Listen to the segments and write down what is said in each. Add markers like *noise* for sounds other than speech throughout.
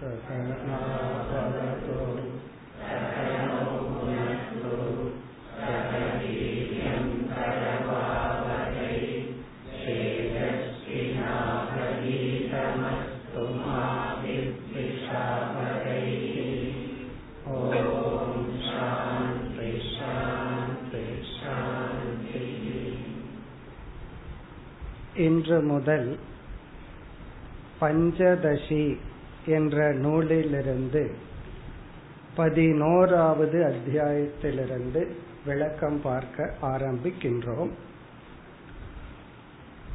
सहनावतु सहनो भुनक्तु सह वीर्यङ्करवावहै तेजस्विनाभरीतमस्तु मा विद्विषावहै ॐ शान्ति शान्ति शान्तिः இன்று முதல் பஞ்சதசி என்ற நூலிலிருந்து பதினோராவது அத்தியாயத்திலிருந்து விளக்கம் பார்க்க ஆரம்பிக்கின்றோம்.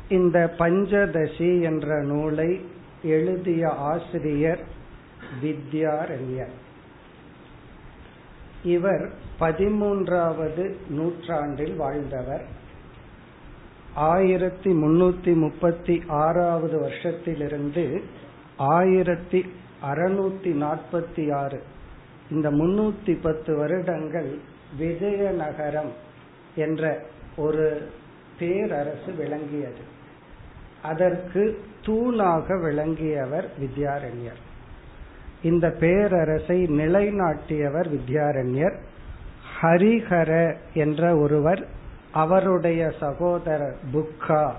இந்த பஞ்சதசி என்ற நூலை எழுதிய ஆசிரியர் வித்யாரண்யர். இவர் பதிமூன்றாவது நூற்றாண்டில் வாழ்ந்தவர். ஆயிரத்தி முன்னூத்தி முப்பத்தி ஆறாவது வருஷத்திலிருந்து ஆயிரத்தி அறுநூத்தி நாற்பத்தி ஆறு. இந்த முன்னூத்தி பத்து வருடங்கள் விஜயநகரம் என்ற ஒரு பேரரசு விளங்கியது. அதற்கு தூணாக விளங்கியவர் வித்யாரண்யர். இந்த பேரரசை நிலைநாட்டியவர் வித்யாரண்யர். ஹரிஹர என்ற ஒருவர் அவருடைய சகோதரர் புக்கா.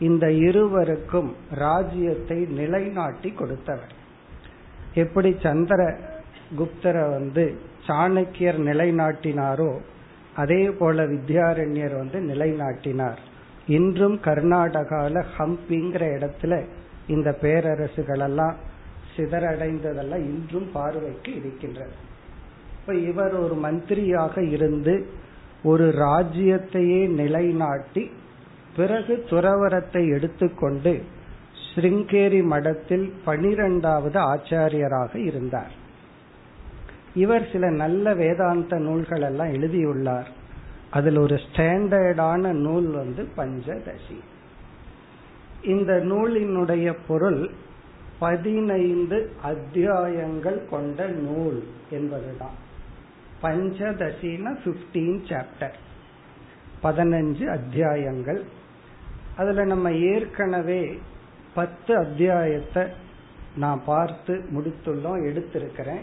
இந்த இருவருக்கும் ராஜ்யத்தை நிலைநாட்டி கொடுத்தவர். எப்படி சந்திர குப்தரை வந்து சாணக்கியர் நிலைநாட்டினாரோ அதே போல வித்யாரண்யர் வந்து நிலைநாட்டினார். இன்றும் கர்நாடகால ஹம்பிங்கிற இடத்துல இந்த பேரரசுகளெல்லாம் சிதறடைந்ததெல்லாம் இன்றும் பார்வைக்கு இருக்கின்றது. இப்ப இவர் ஒரு மந்திரியாக இருந்து ஒரு ராஜ்யத்தையே நிலைநாட்டி பிறகு துறவரத்தை எடுத்துக்கொண்டு ஸ்ருங்கேரி மடத்தில் பனிரெண்டாவது ஆச்சாரியராக இருந்தார். இவர் சில நல்ல வேதாந்த நூல்கள் எல்லாம் எழுதியுள்ளார். அதில் ஒரு ஸ்டாண்டர்டான நூல் வந்து பஞ்சதசி. இந்த நூலினுடைய பொருள் பதினைந்து அத்தியாயங்கள் கொண்ட நூல் என்பதுதான். பஞ்சதசின பிப்டீன் சாப்டர் பதினஞ்சு அத்தியாயங்கள். அதுல நம்ம ஏற்கனவே பத்து அத்தியாயத்தை நான் பார்த்து முடித்துள்ளோம் எடுத்திருக்கிறேன்.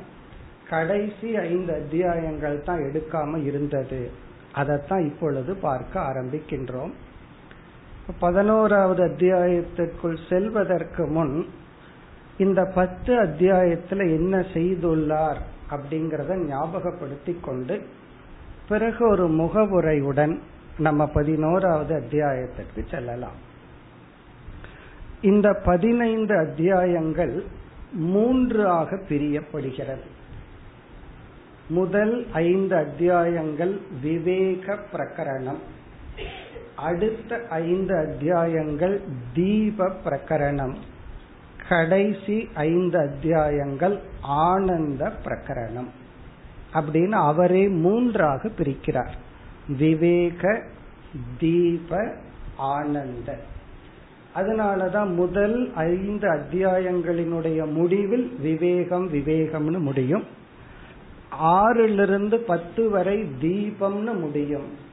கடைசி ஐந்து அத்தியாயங்கள் தான் எடுக்காம இருந்தது. அதைத்தான் இப்பொழுது பார்க்க ஆரம்பிக்கின்றோம். பதினோராவது அத்தியாயத்திற்குள் செல்வதற்கு முன் இந்த பத்து அத்தியாயத்துல என்ன செய்துள்ளார் அப்படிங்கறத ஞாபகப்படுத்தி கொண்டு பிறகு ஒரு முகவுரையுடன் நம்ம பதினோராவது அத்தியாயத்திற்கு செல்லலாம். இந்த பதினைந்து அத்தியாயங்கள் மூன்றாக பிரியப்படுகிறது. முதல் ஐந்து அத்தியாயங்கள் விவேக பிரகரணம். அடுத்த ஐந்து அத்தியாயங்கள் தீப பிரகரணம். கடைசி ஐந்து அத்தியாயங்கள் ஆனந்த பிரகரணம். அப்படின்னு அவரே மூன்றாக பிரிக்கிறார். விவேக தீப ஆனந்த. அதனாலதான் முதல் ஐந்து அத்தியாயங்களினுடைய முடிவில் விவேகம் விவேகம்னு முடியும். ஆறிலிருந்து பத்து வரை தீபம்னு முடியும்.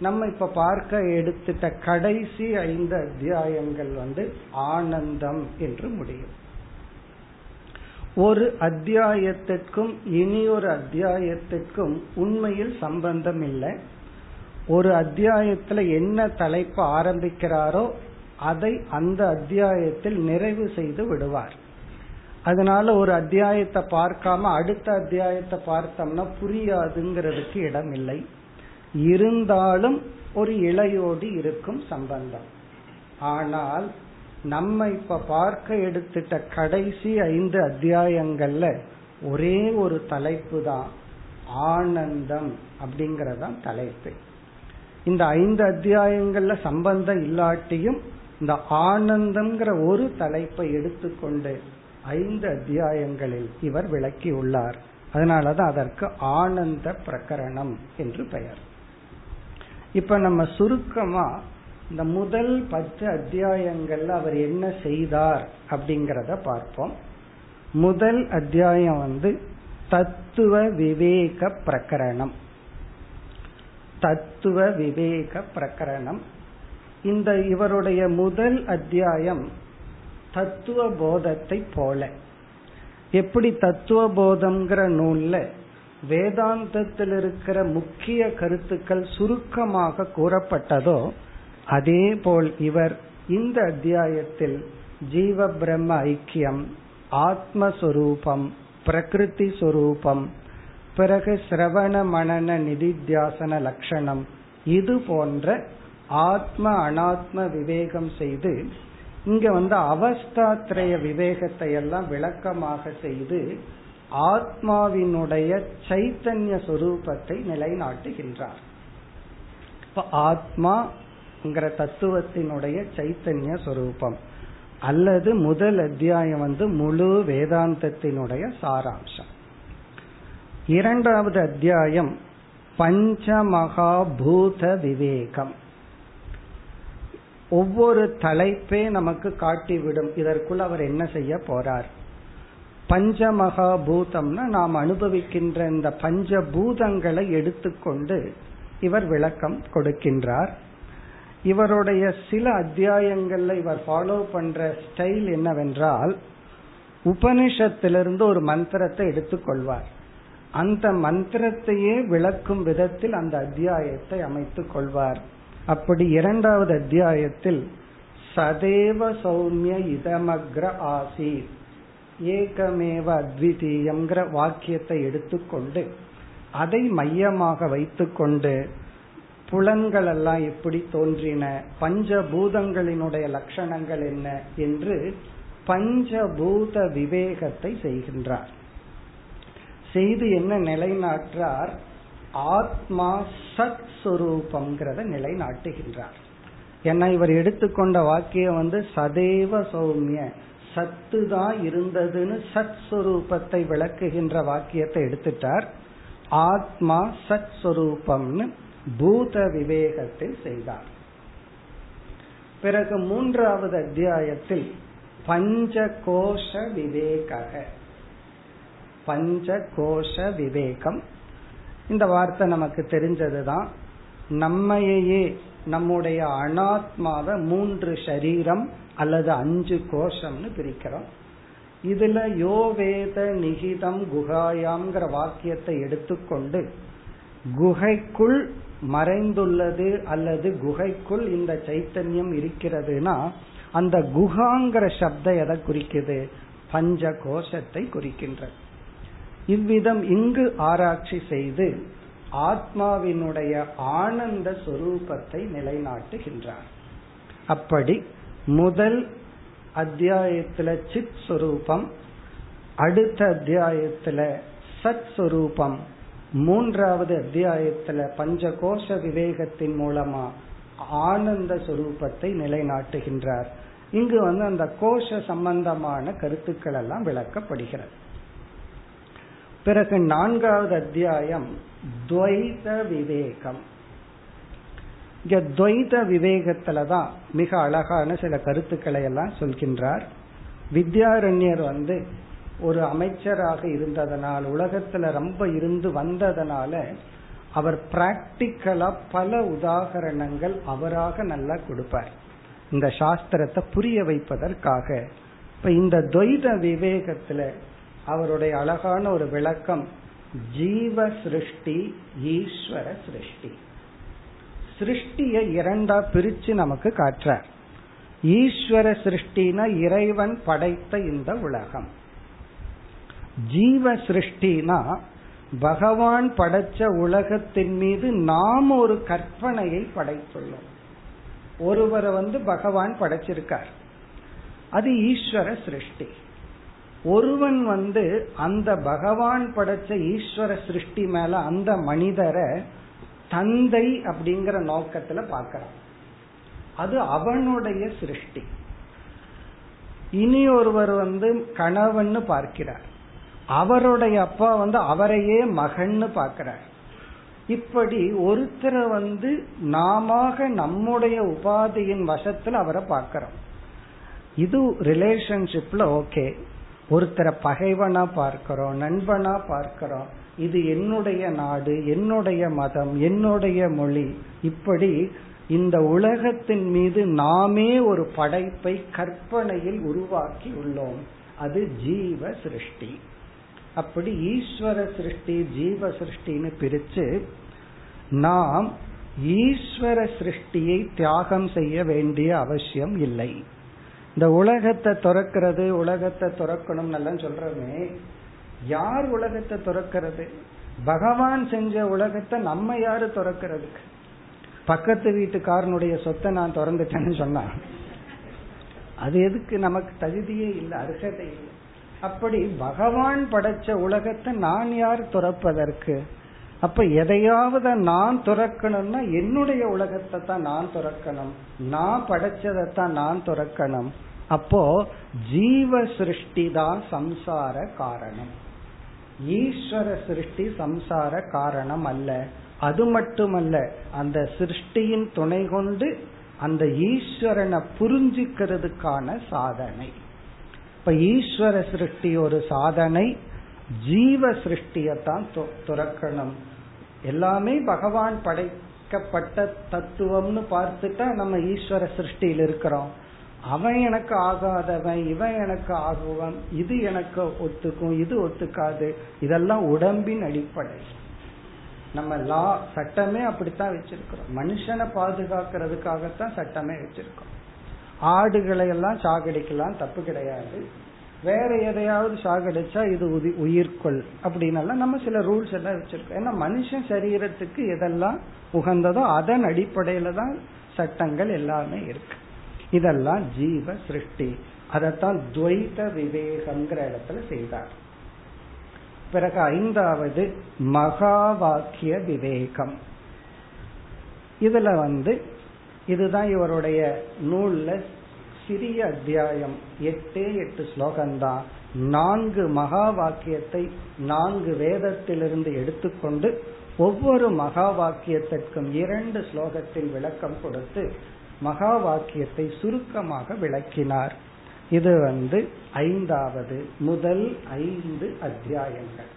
நம்ம இப்ப பார்க்க எடுத்துட்ட கடைசி ஐந்து அத்தியாயங்கள் வந்து ஆனந்தம் என்று முடியும். ஒரு அத்தியாயத்திற்கும் இனி ஒரு அத்தியாயத்திற்கும் உண்மையில் சம்பந்தம் இல்லை. ஒரு அத்தியாயத்துல என்ன தலைப்பு ஆரம்பிக்கிறாரோ அதை அந்த அத்தியாயத்தில் நிறைவு செய்து விடுவார். அதனால ஒரு அத்தியாயத்தை பார்க்காம அடுத்த அத்தியாயத்தை பார்த்தோம்னா புரியாதுங்கிறதுக்கு இடம் இல்லை இருந்தாலும் ஒரு இளையோடு இருக்கும் சம்பந்தம். ஆனால் நம்ம இப்ப பார்க்க எடுத்துட்ட கடைசி ஐந்து அத்தியாயங்கள்ல ஒரே ஒரு தலைப்பு தான் ஆனந்தம் அப்படிங்கறதான் தலைப்பு. இந்த ஐந்து அத்தியாயங்கள்ல சம்பந்தம் இல்லாட்டியும் இந்த ஆனந்தம்ங்கிற ஒரு தலைப்பை எடுத்துக்கொண்டு ஐந்து அத்தியாயங்களில் இவர் விளக்கி உள்ளார் அதனாலதான் அதற்கு ஆனந்த பிரகரணம் என்று பெயர். இப்ப நம்ம சுருக்கமா இந்த முதல் பத்து அத்தியாயங்கள்ல அவர் என்ன செய்தார் அப்படிங்கிறத பார்ப்போம். முதல் அத்தியாயம் வந்து தத்துவ விவேக பிரகரணம். தத்துவ விவேக பிரகரணம். இந்த இவருடைய முதல் அத்தியாயம் தத்துவ போதத்தை போல. எப்படி தத்துவ போதம்ங்கிற நூல்ல வேதாந்தத்தில் இருக்கிற முக்கிய கருத்துக்கள் சுருக்கமாக கூறப்பட்டதோ அதே போல் இவர் இந்த அத்தியாயத்தில் ஜீவ பிரம்ம ஐக்கியம் ஆத்மஸ்வரூபம் பிரகிருதி சொரூபம் பிறகு சிரவண மனன நிதித்தியாசன லட்சணம் இது போன்ற ஆத்ம அனாத்ம விவேகம் செய்து இங்க வந்து அவஸ்தாத்திரய விவேகத்தை எல்லாம் விளக்கமாக செய்து ஆத்மாவினுடைய சைத்தன்ய சொரூபத்தை நிலைநாட்டுகின்றார். இப்ப ஆத்மாங்கிற தத்துவத்தினுடைய சைத்தன்ய சொரூபம் அல்லது முதல் அத்தியாயம் வந்து முழு வேதாந்தத்தினுடைய சாராம்சம். இரண்டாவது அத்தியாயம் பஞ்சமகாபூத விவேகம் ஒவ்வொரு தலைப்பே நமக்கு காட்டிவிடும். இதற்குள் அவர் என்ன செய்ய போறார்? பஞ்சமகாபூதம்னா நாம் அனுபவிக்கின்ற இந்த பஞ்சபூதங்களை எடுத்துக்கொண்டு இவர் விளக்கம் கொடுக்கின்றார். இவருடைய சில அத்தியாயங்கள்ல இவர் ஃபாலோ பண்ற ஸ்டைல் என்னவென்றால் உபனிஷத்திலிருந்து ஒரு மந்திரத்தை எடுத்துக்கொள்வார். அந்த மந்திரத்தையே விளக்கும் விதத்தில் அந்த அத்தியாயத்தை அமைத்துக் கொள்வார். அப்படி இரண்டாவது அத்தியாயத்தில் சதேவ சௌமிய இதமக்ர ஆசி ஏகமேவ அத்விதீயம்ங்கிற வாக்கியத்தை எடுத்துக்கொண்டு அதை மையமாக வைத்துக்கொண்டு புலன்கள் எல்லாம் எப்படி தோன்றின பஞ்சபூதங்களினுடைய லட்சணங்கள் என்ன? என்று பஞ்சபூத விவேகத்தை செய்கின்றார். செய்து என்ன நிலைநாட்டார் ஆத்மா சத் சுரூபம்ங்கிறத நிலைநாட்டுகின்றார். ஏன்னா இவர் எடுத்துக்கொண்ட வாக்கியம் வந்து சதேவ சௌமிய சத்து தான் இருந்ததுன்னு சத் சுரூபத்தை விளக்குகின்ற வாக்கியத்தை எடுத்துட்டார். ஆத்மா சத் சுரூபம்னு பூத விவேகத்தில் செய்தார். பிறகு மூன்றாவது அத்தியாயத்தில் பஞ்ச கோஷ விவேக பஞ்ச கோஷ விவேகம். இந்த வார்த்தை நமக்கு தெரிஞ்சதுதான். நம்மையே நம்முடைய அனாத்மாவை மூன்று சரீரம் அல்லது அஞ்சு கோஷம்னு பிரிக்கிறோம். இதுல யோவேத நிகிதம் குகாயாம்ங்கிற வாக்கியத்தை எடுத்துக்கொண்டு குகைக்குள் மறைந்துள்ளது அல்லது குகைக்குள் இந்த சைத்தன்யம் இருக்கிறதுனா அந்த குஹாங்கிற சப்தம் எதை குறிக்குது? பஞ்ச கோஷத்தை குறிக்கின்றது. இவ்விதம் இங்கு ஆராய்ச்சி செய்து ஆத்மாவினுடைய ஆனந்த சொரூபத்தை நிலைநாட்டுகின்றார். அப்படி முதல் அத்தியாயத்துல சித் சொரூபம் அடுத்த அத்தியாயத்துல சத் சொரூபம் மூன்றாவது அத்தியாயத்துல பஞ்ச கோஷ விவேகத்தின் மூலமா ஆனந்த சொரூபத்தை நிலைநாட்டுகின்றார். இங்கு வந்து அந்த கோஷ சம்பந்தமான கருத்துக்கள் எல்லாம் விளக்கப்படுகிறது. பிறகு நான்காவது அத்தியாயம் துவைத விவேகம். இங்க துவைத விவேகத்துலதான் மிக அழகான சில கருத்துக்களை எல்லாம் சொல்கின்றார். வித்யாரண்யர் வந்து ஒரு அமைச்சராக இருந்ததனால் உலகத்துல ரொம்ப இருந்து வந்ததனால அவர் பிராக்டிக்கலா பல உதாகரணங்கள் அவராக நல்லா கொடுப்பார். இந்த சாஸ்திரத்தை புரிய வைப்பதற்காக. இப்ப இந்த துவைத விவேகத்துல அவருடைய அழகான ஒரு விளக்கம் ஜீவ சிருஷ்டி ஈஸ்வர சிருஷ்டி சிருஷ்டியை இரண்டா பிரிச்சு நமக்கு காற்றார் ஈஸ்வர சிருஷ்டினா இறைவன் படைத்த இந்த உலகம். ஜீவ சிருஷ்டினா பகவான் படைச்ச உலகத்தின் மீது நாம் ஒரு கற்பனையை படைத்துள்ளோம். ஒருவரை வந்து பகவான் படைச்சிருக்கார். அது ஈஸ்வர சிருஷ்டி ஒருவன் வந்து அந்த பகவான் படைச்ச ஈஸ்வர சிருஷ்டி மேல அந்த மனிதரை தந்தை அப்படிங்கிற நோக்கத்துல பாக்கிறான் அது அவனுடைய சிருஷ்டி. இனி ஒருவர் வந்து கணவன்னு பார்க்கிறார். அவருடைய அப்பா வந்து அவரையே மகன்னு பார்க்கிறார். இப்படி ஒருத்தரை வந்து நாம நம்முடைய உபாதியின் வசத்துல அவரை பார்க்கிறோம். இது ரிலேஷன்ஷிப்ல ஓகே ஒருத்தரை பகைவனா பார்க்கிறோம் நண்பனா பார்க்கிறோம். இது என்னுடைய நாடு என்னுடைய மதம் என்னுடைய மொழி. இப்படி இந்த உலகத்தின் மீது நாமே ஒரு படைப்பை கற்பனையில் உருவாக்கி உள்ளோம். அது ஜீவ சிருஷ்டி. அப்படி ஈஸ்வர சிருஷ்டி ஜீவ சிருஷ்டின்னு பிரிச்சு நாம் ஈஸ்வர சிருஷ்டியை தியாகம் செய்ய வேண்டிய அவசியம் இல்லை. இந்த உலகத்தை துறக்கிறது உலகத்தை துறக்கணும் நல்லா சொல்றமே யார் உலகத்தை துறக்கிறது? பகவான் செஞ்ச உலகத்தை நம்ம யாரு துறக்கிறதுக்கு பக்கத்து வீட்டுக்காரனுடைய சொத்தை நான் திறந்துட்டேன்னு சொன்னா அது எதுக்கு? நமக்கு தகுதியே இல்லை அர்ஹதை இல்லை. அப்படி பகவான் படைச்ச உலகத்தை நான் யார் துறப்பதற்கு? அப்ப எதையாவது நான் துறக்கணும்னா என்னுடைய உலகத்தை தான் நான் துறக்கணும். நான் படைச்சதைத்தான் நான் துறக்கணும். அப்போ ஜீவ சிருஷ்டி தான் சம்சார காரணம். ஈஸ்வர சிருஷ்டி சம்சார காரணம் அல்ல. அது மட்டுமல்ல அந்த சிருஷ்டியின் துணை கொண்டு அந்த ஈஸ்வரனை புரிஞ்சுக்கிறதுக்கான சாதனை. இப்ப ஈஸ்வர சிருஷ்டி ஒரு சாதனை ஜீவ சிருஷ்டியத்தான் துறக்கணும். எல்லாமே பகவான் படைக்கப்பட்ட தத்துவம்னு பார்த்துட்டா நம்ம ஈஸ்வர சிருஷ்டியில் இருக்கிறோம். அவன் எனக்கு ஆகாதவன் இவன் எனக்கு ஆகுவன் இது எனக்கு ஒத்துக்கும் இது ஒத்துக்காது. இதெல்லாம் உடம்பின் அடிப்படை நம்ம லா சட்டமே அப்படித்தான் வச்சிருக்கிறோம். மனுஷனை பாதுகாக்கிறதுக்காகத்தான் சட்டமே வச்சிருக்கோம். ஆடுகளை எல்லாம் சாகடிக்கலாம் தப்பு கிடையாது. வேற எதையாவது சாகடிச்சா இது உதி உயிர்கொள் அப்படின்னு நம்ம சில ரூல்ஸ் எல்லாம் வச்சிருக்கோம். ஏன்னா மனுஷன் சரீரத்துக்கு எதெல்லாம் உகந்ததோ அதன் அடிப்படையில தான் சட்டங்கள் எல்லாமே இருக்கு. இதெல்லாம் ஜீவ சிருஷ்டி. அதைத்தான் துவைத விவேகம்ங்கிற இடத்துல செய்தார். பிறகு ஐந்தாவது மகா வாக்கிய விவேகம். இதுல வந்து இதுதான் இவருடைய நூல்ல சிறிய அத்தியாயம். எட்டே எட்டு ஸ்லோகம்தான். நான்கு மகா வாக்கியத்தை நான்கு வேதத்திலிருந்து எடுத்துக்கொண்டு ஒவ்வொரு மகா வாக்கியத்திற்கும் இரண்டு ஸ்லோகத்தில் விளக்கம் கொடுத்து மகா வாக்கியத்தை சுருக்கமாக விளக்கினார். இது வந்து ஐந்தாவது முதல் ஐந்து அத்தியாயங்கள்.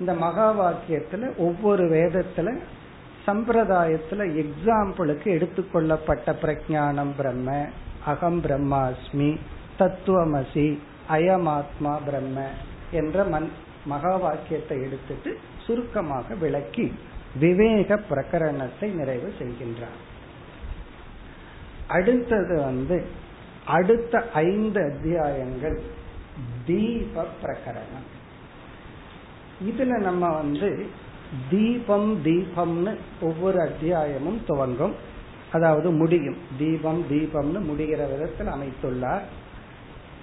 இந்த மகா வாக்கியத்துல ஒவ்வொரு வேதத்துல சம்பிரதாயத்துல எக்ஸாம்பிளுக்கு எடுத்துக்கொள்ளப்பட்ட பிரஜானம் பிரம்ம அகம் பிரம்மாஸ்மி தத்துவமசி அயமாத்மா பிரம்ம என்ற மன் மகா வாக்கியத்தை எடுத்துட்டு சுருக்கமாக விளக்கி விவேக பிரகரணத்தை நிறைவு செய்கின்றார். அடுத்தது வந்து அடுத்த ஐந்து அத்தியாயங்கள் தீப பிரகரணம். இதுல நம்ம வந்து தீபம் தீபம்னு ஒவ்வொரு அத்தியாயமும் துவங்கும். அதாவது முடியும். தீபம் தீபம்னு முடிகிற விதத்தில் அமைத்துள்ளார்.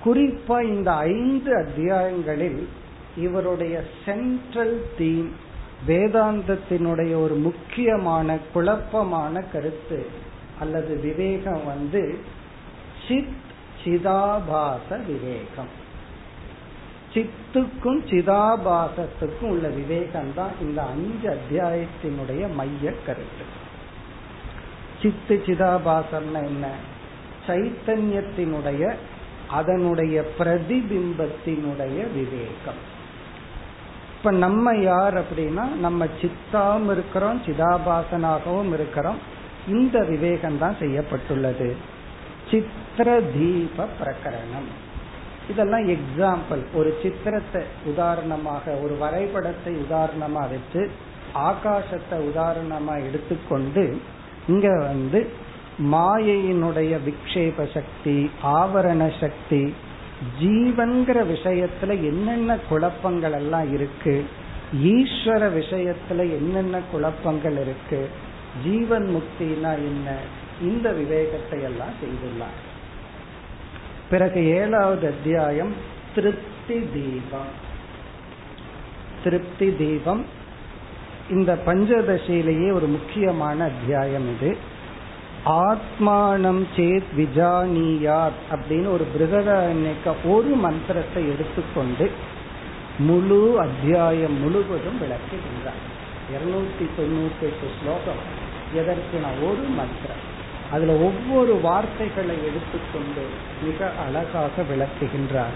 குறிப்பா இந்த ஐந்து அத்தியாயங்களில் இவருடைய சென்ட்ரல் தீம் வேதாந்தத்தினுடைய ஒரு முக்கியமான குழப்பமான கருத்து அல்லது விவேகம் வந்து சித் சிதாபாச விவேகம். சித்துக்கும் சிதாபாசத்துக்கும் உள்ள விவேகம் தான் இந்த அஞ்சு அத்தியாயத்தினுடைய மைய கருத்து. சித்து சிதாபாசம்னா என்ன? சைத்தன்யத்தினுடைய அதனுடைய பிரதிபிம்பத்தினுடைய விவேகம். இப்ப நம்ம யார் அப்படின்னா நம்ம சித்தாவும் இருக்கிறோம் சிதாபாசனாகவும் இருக்கிறோம். இந்த விவேகம் தான் செய்யப்பட்டுள்ளது. சித்திர தீப பிரகரணம். இதெல்லாம் எக்ஸாம்பிள் ஒரு சித்திரத்தை உதாரணமாக ஒரு வரைபடத்தை உதாரணமா வச்சு ஆகாசத்தை உதாரணமா எடுத்துக்கொண்டு இங்க வந்து மாயையினுடைய விக்ஷேப சக்தி ஆவரண சக்தி ஜீவன்கிற விஷயத்துல என்னென்ன குழப்பங்கள் எல்லாம் இருக்கு ஈஸ்வர விஷயத்துல என்னென்ன குழப்பங்கள் இருக்கு ஜீவன் முக்தினா என்ன? இந்த விவேகத்தை எல்லாம் செய்துள்ளார். பிறகு ஏழாவது அத்தியாயம் திருப்தி தீபம். திருப்தி தீபம் இந்த பஞ்சதசியிலேயே ஒரு முக்கியமான அத்தியாயம் இது. ஆத்மானம் சேத் விஜானியார் அப்படின்னு ஒரு பிருகதாரண்யக்க ஒரு மந்திரத்தை எடுத்துக்கொண்டு முழு அத்தியாயம் முழுவதும் விளக்குகின்றார். இருநூத்தி தொண்ணூத்தி எட்டு ஸ்லோகம். எதற்குனா ஒரு மந்திரம் அதுல ஒவ்வொரு வார்த்தைகளை எடுத்துக்கொண்டு மிக அழகாக விளக்குகின்றார்.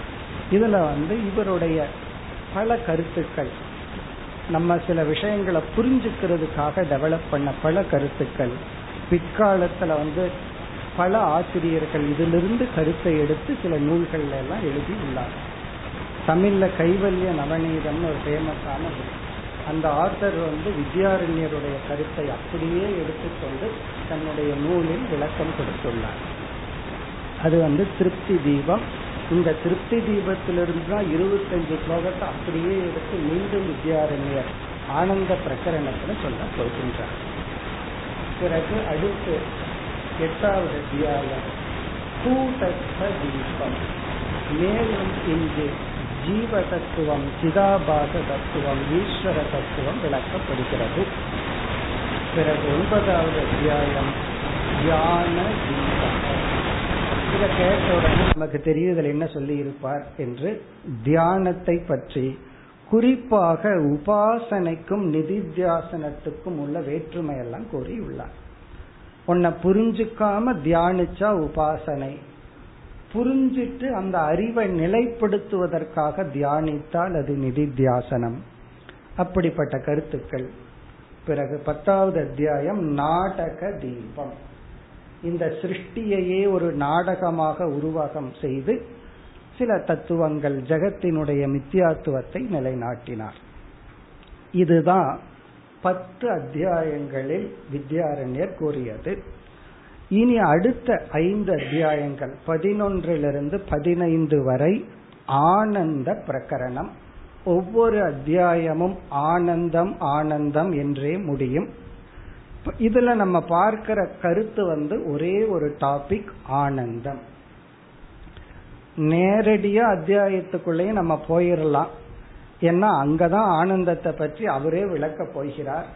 இதுல வந்து இவருடைய பல கருத்துக்கள் நம்ம சில விஷயங்களை புரிஞ்சுக்கிறதுக்காக டெவலப் பண்ண பல கருத்துக்கள். பிற்காலத்துல வந்து பல ஆசிரியர்கள் இதிலிருந்து கருத்தை எடுத்து சில நூல்கள் எல்லாம் எழுதி உள்ளார். தமிழ்ல கைவல்ய நவநீதம்னு ஒரு ஃபேமஸான அந்த ஆத்தர் வந்து வித்யாரண்யருடைய கருத்தை அப்படியே எடுத்துக்கொண்டு தன்னுடைய நூலில் விளக்கம் கொடுத்துள்ளார். அது வந்து திருப்தி தீபம். இந்த திருப்தி தீபத்திலிருந்து தான் இருபத்தஞ்சு ஸ்லோகத்தை அப்படியே எடுத்து மீண்டும் வித்யாரண்யர் ஆனந்த பிரகரணத்துல சொல்ல போகின்றார். பிறகு அடுத்து எட்டாவது அத்தியாயம். கூட்டஸ்த தீபம். மேலும் இங்கு ஜீவ தத்துவம் சிதாபாச தத்துவம் ஈஸ்வர தத்துவம் விளக்கப்படுகிறது. பிறகு ஒன்பதாவது அத்தியாயம் தியான தீபம். இதை கேட்ட உடனே நமக்கு தெரியுதல் என்ன சொல்லி இருப்பார் என்று தியானத்தை பற்றி குறிப்பாக உபாசனைக்கும் நிதித்தியாசனத்துக்கும் உள்ள வேற்றுமை எல்லாம் கூறியுள்ளார். உன்னை புரிஞ்சுக்காம தியானிச்சா உபாசனை புரிஞ்சிட்டு அந்த அறிவை நிலைப்படுத்துவதற்காக தியானித்தால் அது நிதித்தியாசனம். அப்படிப்பட்ட கருத்துக்கள். பிறகு பத்தாவது அத்தியாயம் நாடக தீபம். இந்த சிருஷ்டியையே ஒரு நாடகமாக உருவகம் செய்து சில தத்துவங்கள் ஜெகத்தினுடைய மித்தியாத்துவத்தை நிலைநாட்டினார். இதுதான் பத்து அத்தியாயங்களில் வித்யாரண்யர் கூறியது. இனி அடுத்த ஐந்து அத்தியாயங்கள் பதினொன்றிலிருந்து பதினைந்து வரை ஆனந்த பிரகரணம். ஒவ்வொரு அத்தியாயமும் ஆனந்தம் ஆனந்தம் என்றே முடியும். இதுல நம்ம பார்க்கிற கருத்து வந்து ஒரே ஒரு டாபிக் ஆனந்தம். நேரடியா அத்தியாயத்துக்குள்ளேயே நம்ம போயிடலாம் ஏன்னா அங்கதான் ஆனந்தத்தை பற்றி அவரே விளக்க போகிறார்.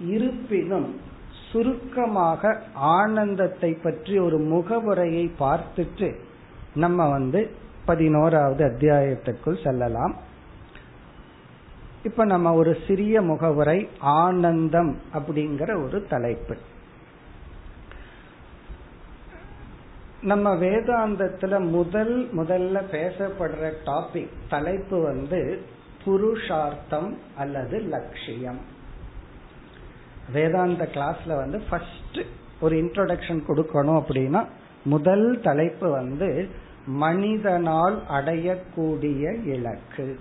இருப்பினும் சுருக்கமாக ஆனந்தத்தை பற்றி ஒரு முகவுரையை பார்த்துட்டு நம்ம வந்து பதினோராவது அத்தியாயத்திற்குள் செல்லலாம். இப்ப நம்ம ஒரு சிறிய முகவுரை ஆனந்தம் அப்படிங்கிற ஒரு தலைப்பு. நம்ம வேதாந்தத்துல முதல் முதல்ல பேசப்படுற டாபிக் தலைப்பு வந்து புருஷார்த்தம் அல்லது லட்சியம். வேதாந்த கிளாஸ்ல வந்து ஃபர்ஸ்ட் ஒரு இன்ட்ரோடக்ஷன் கொடுக்கணும் அப்படின்னா முதல் தலைப்பு வந்து மனிதனால் அடையக்கூடிய இலக்கு.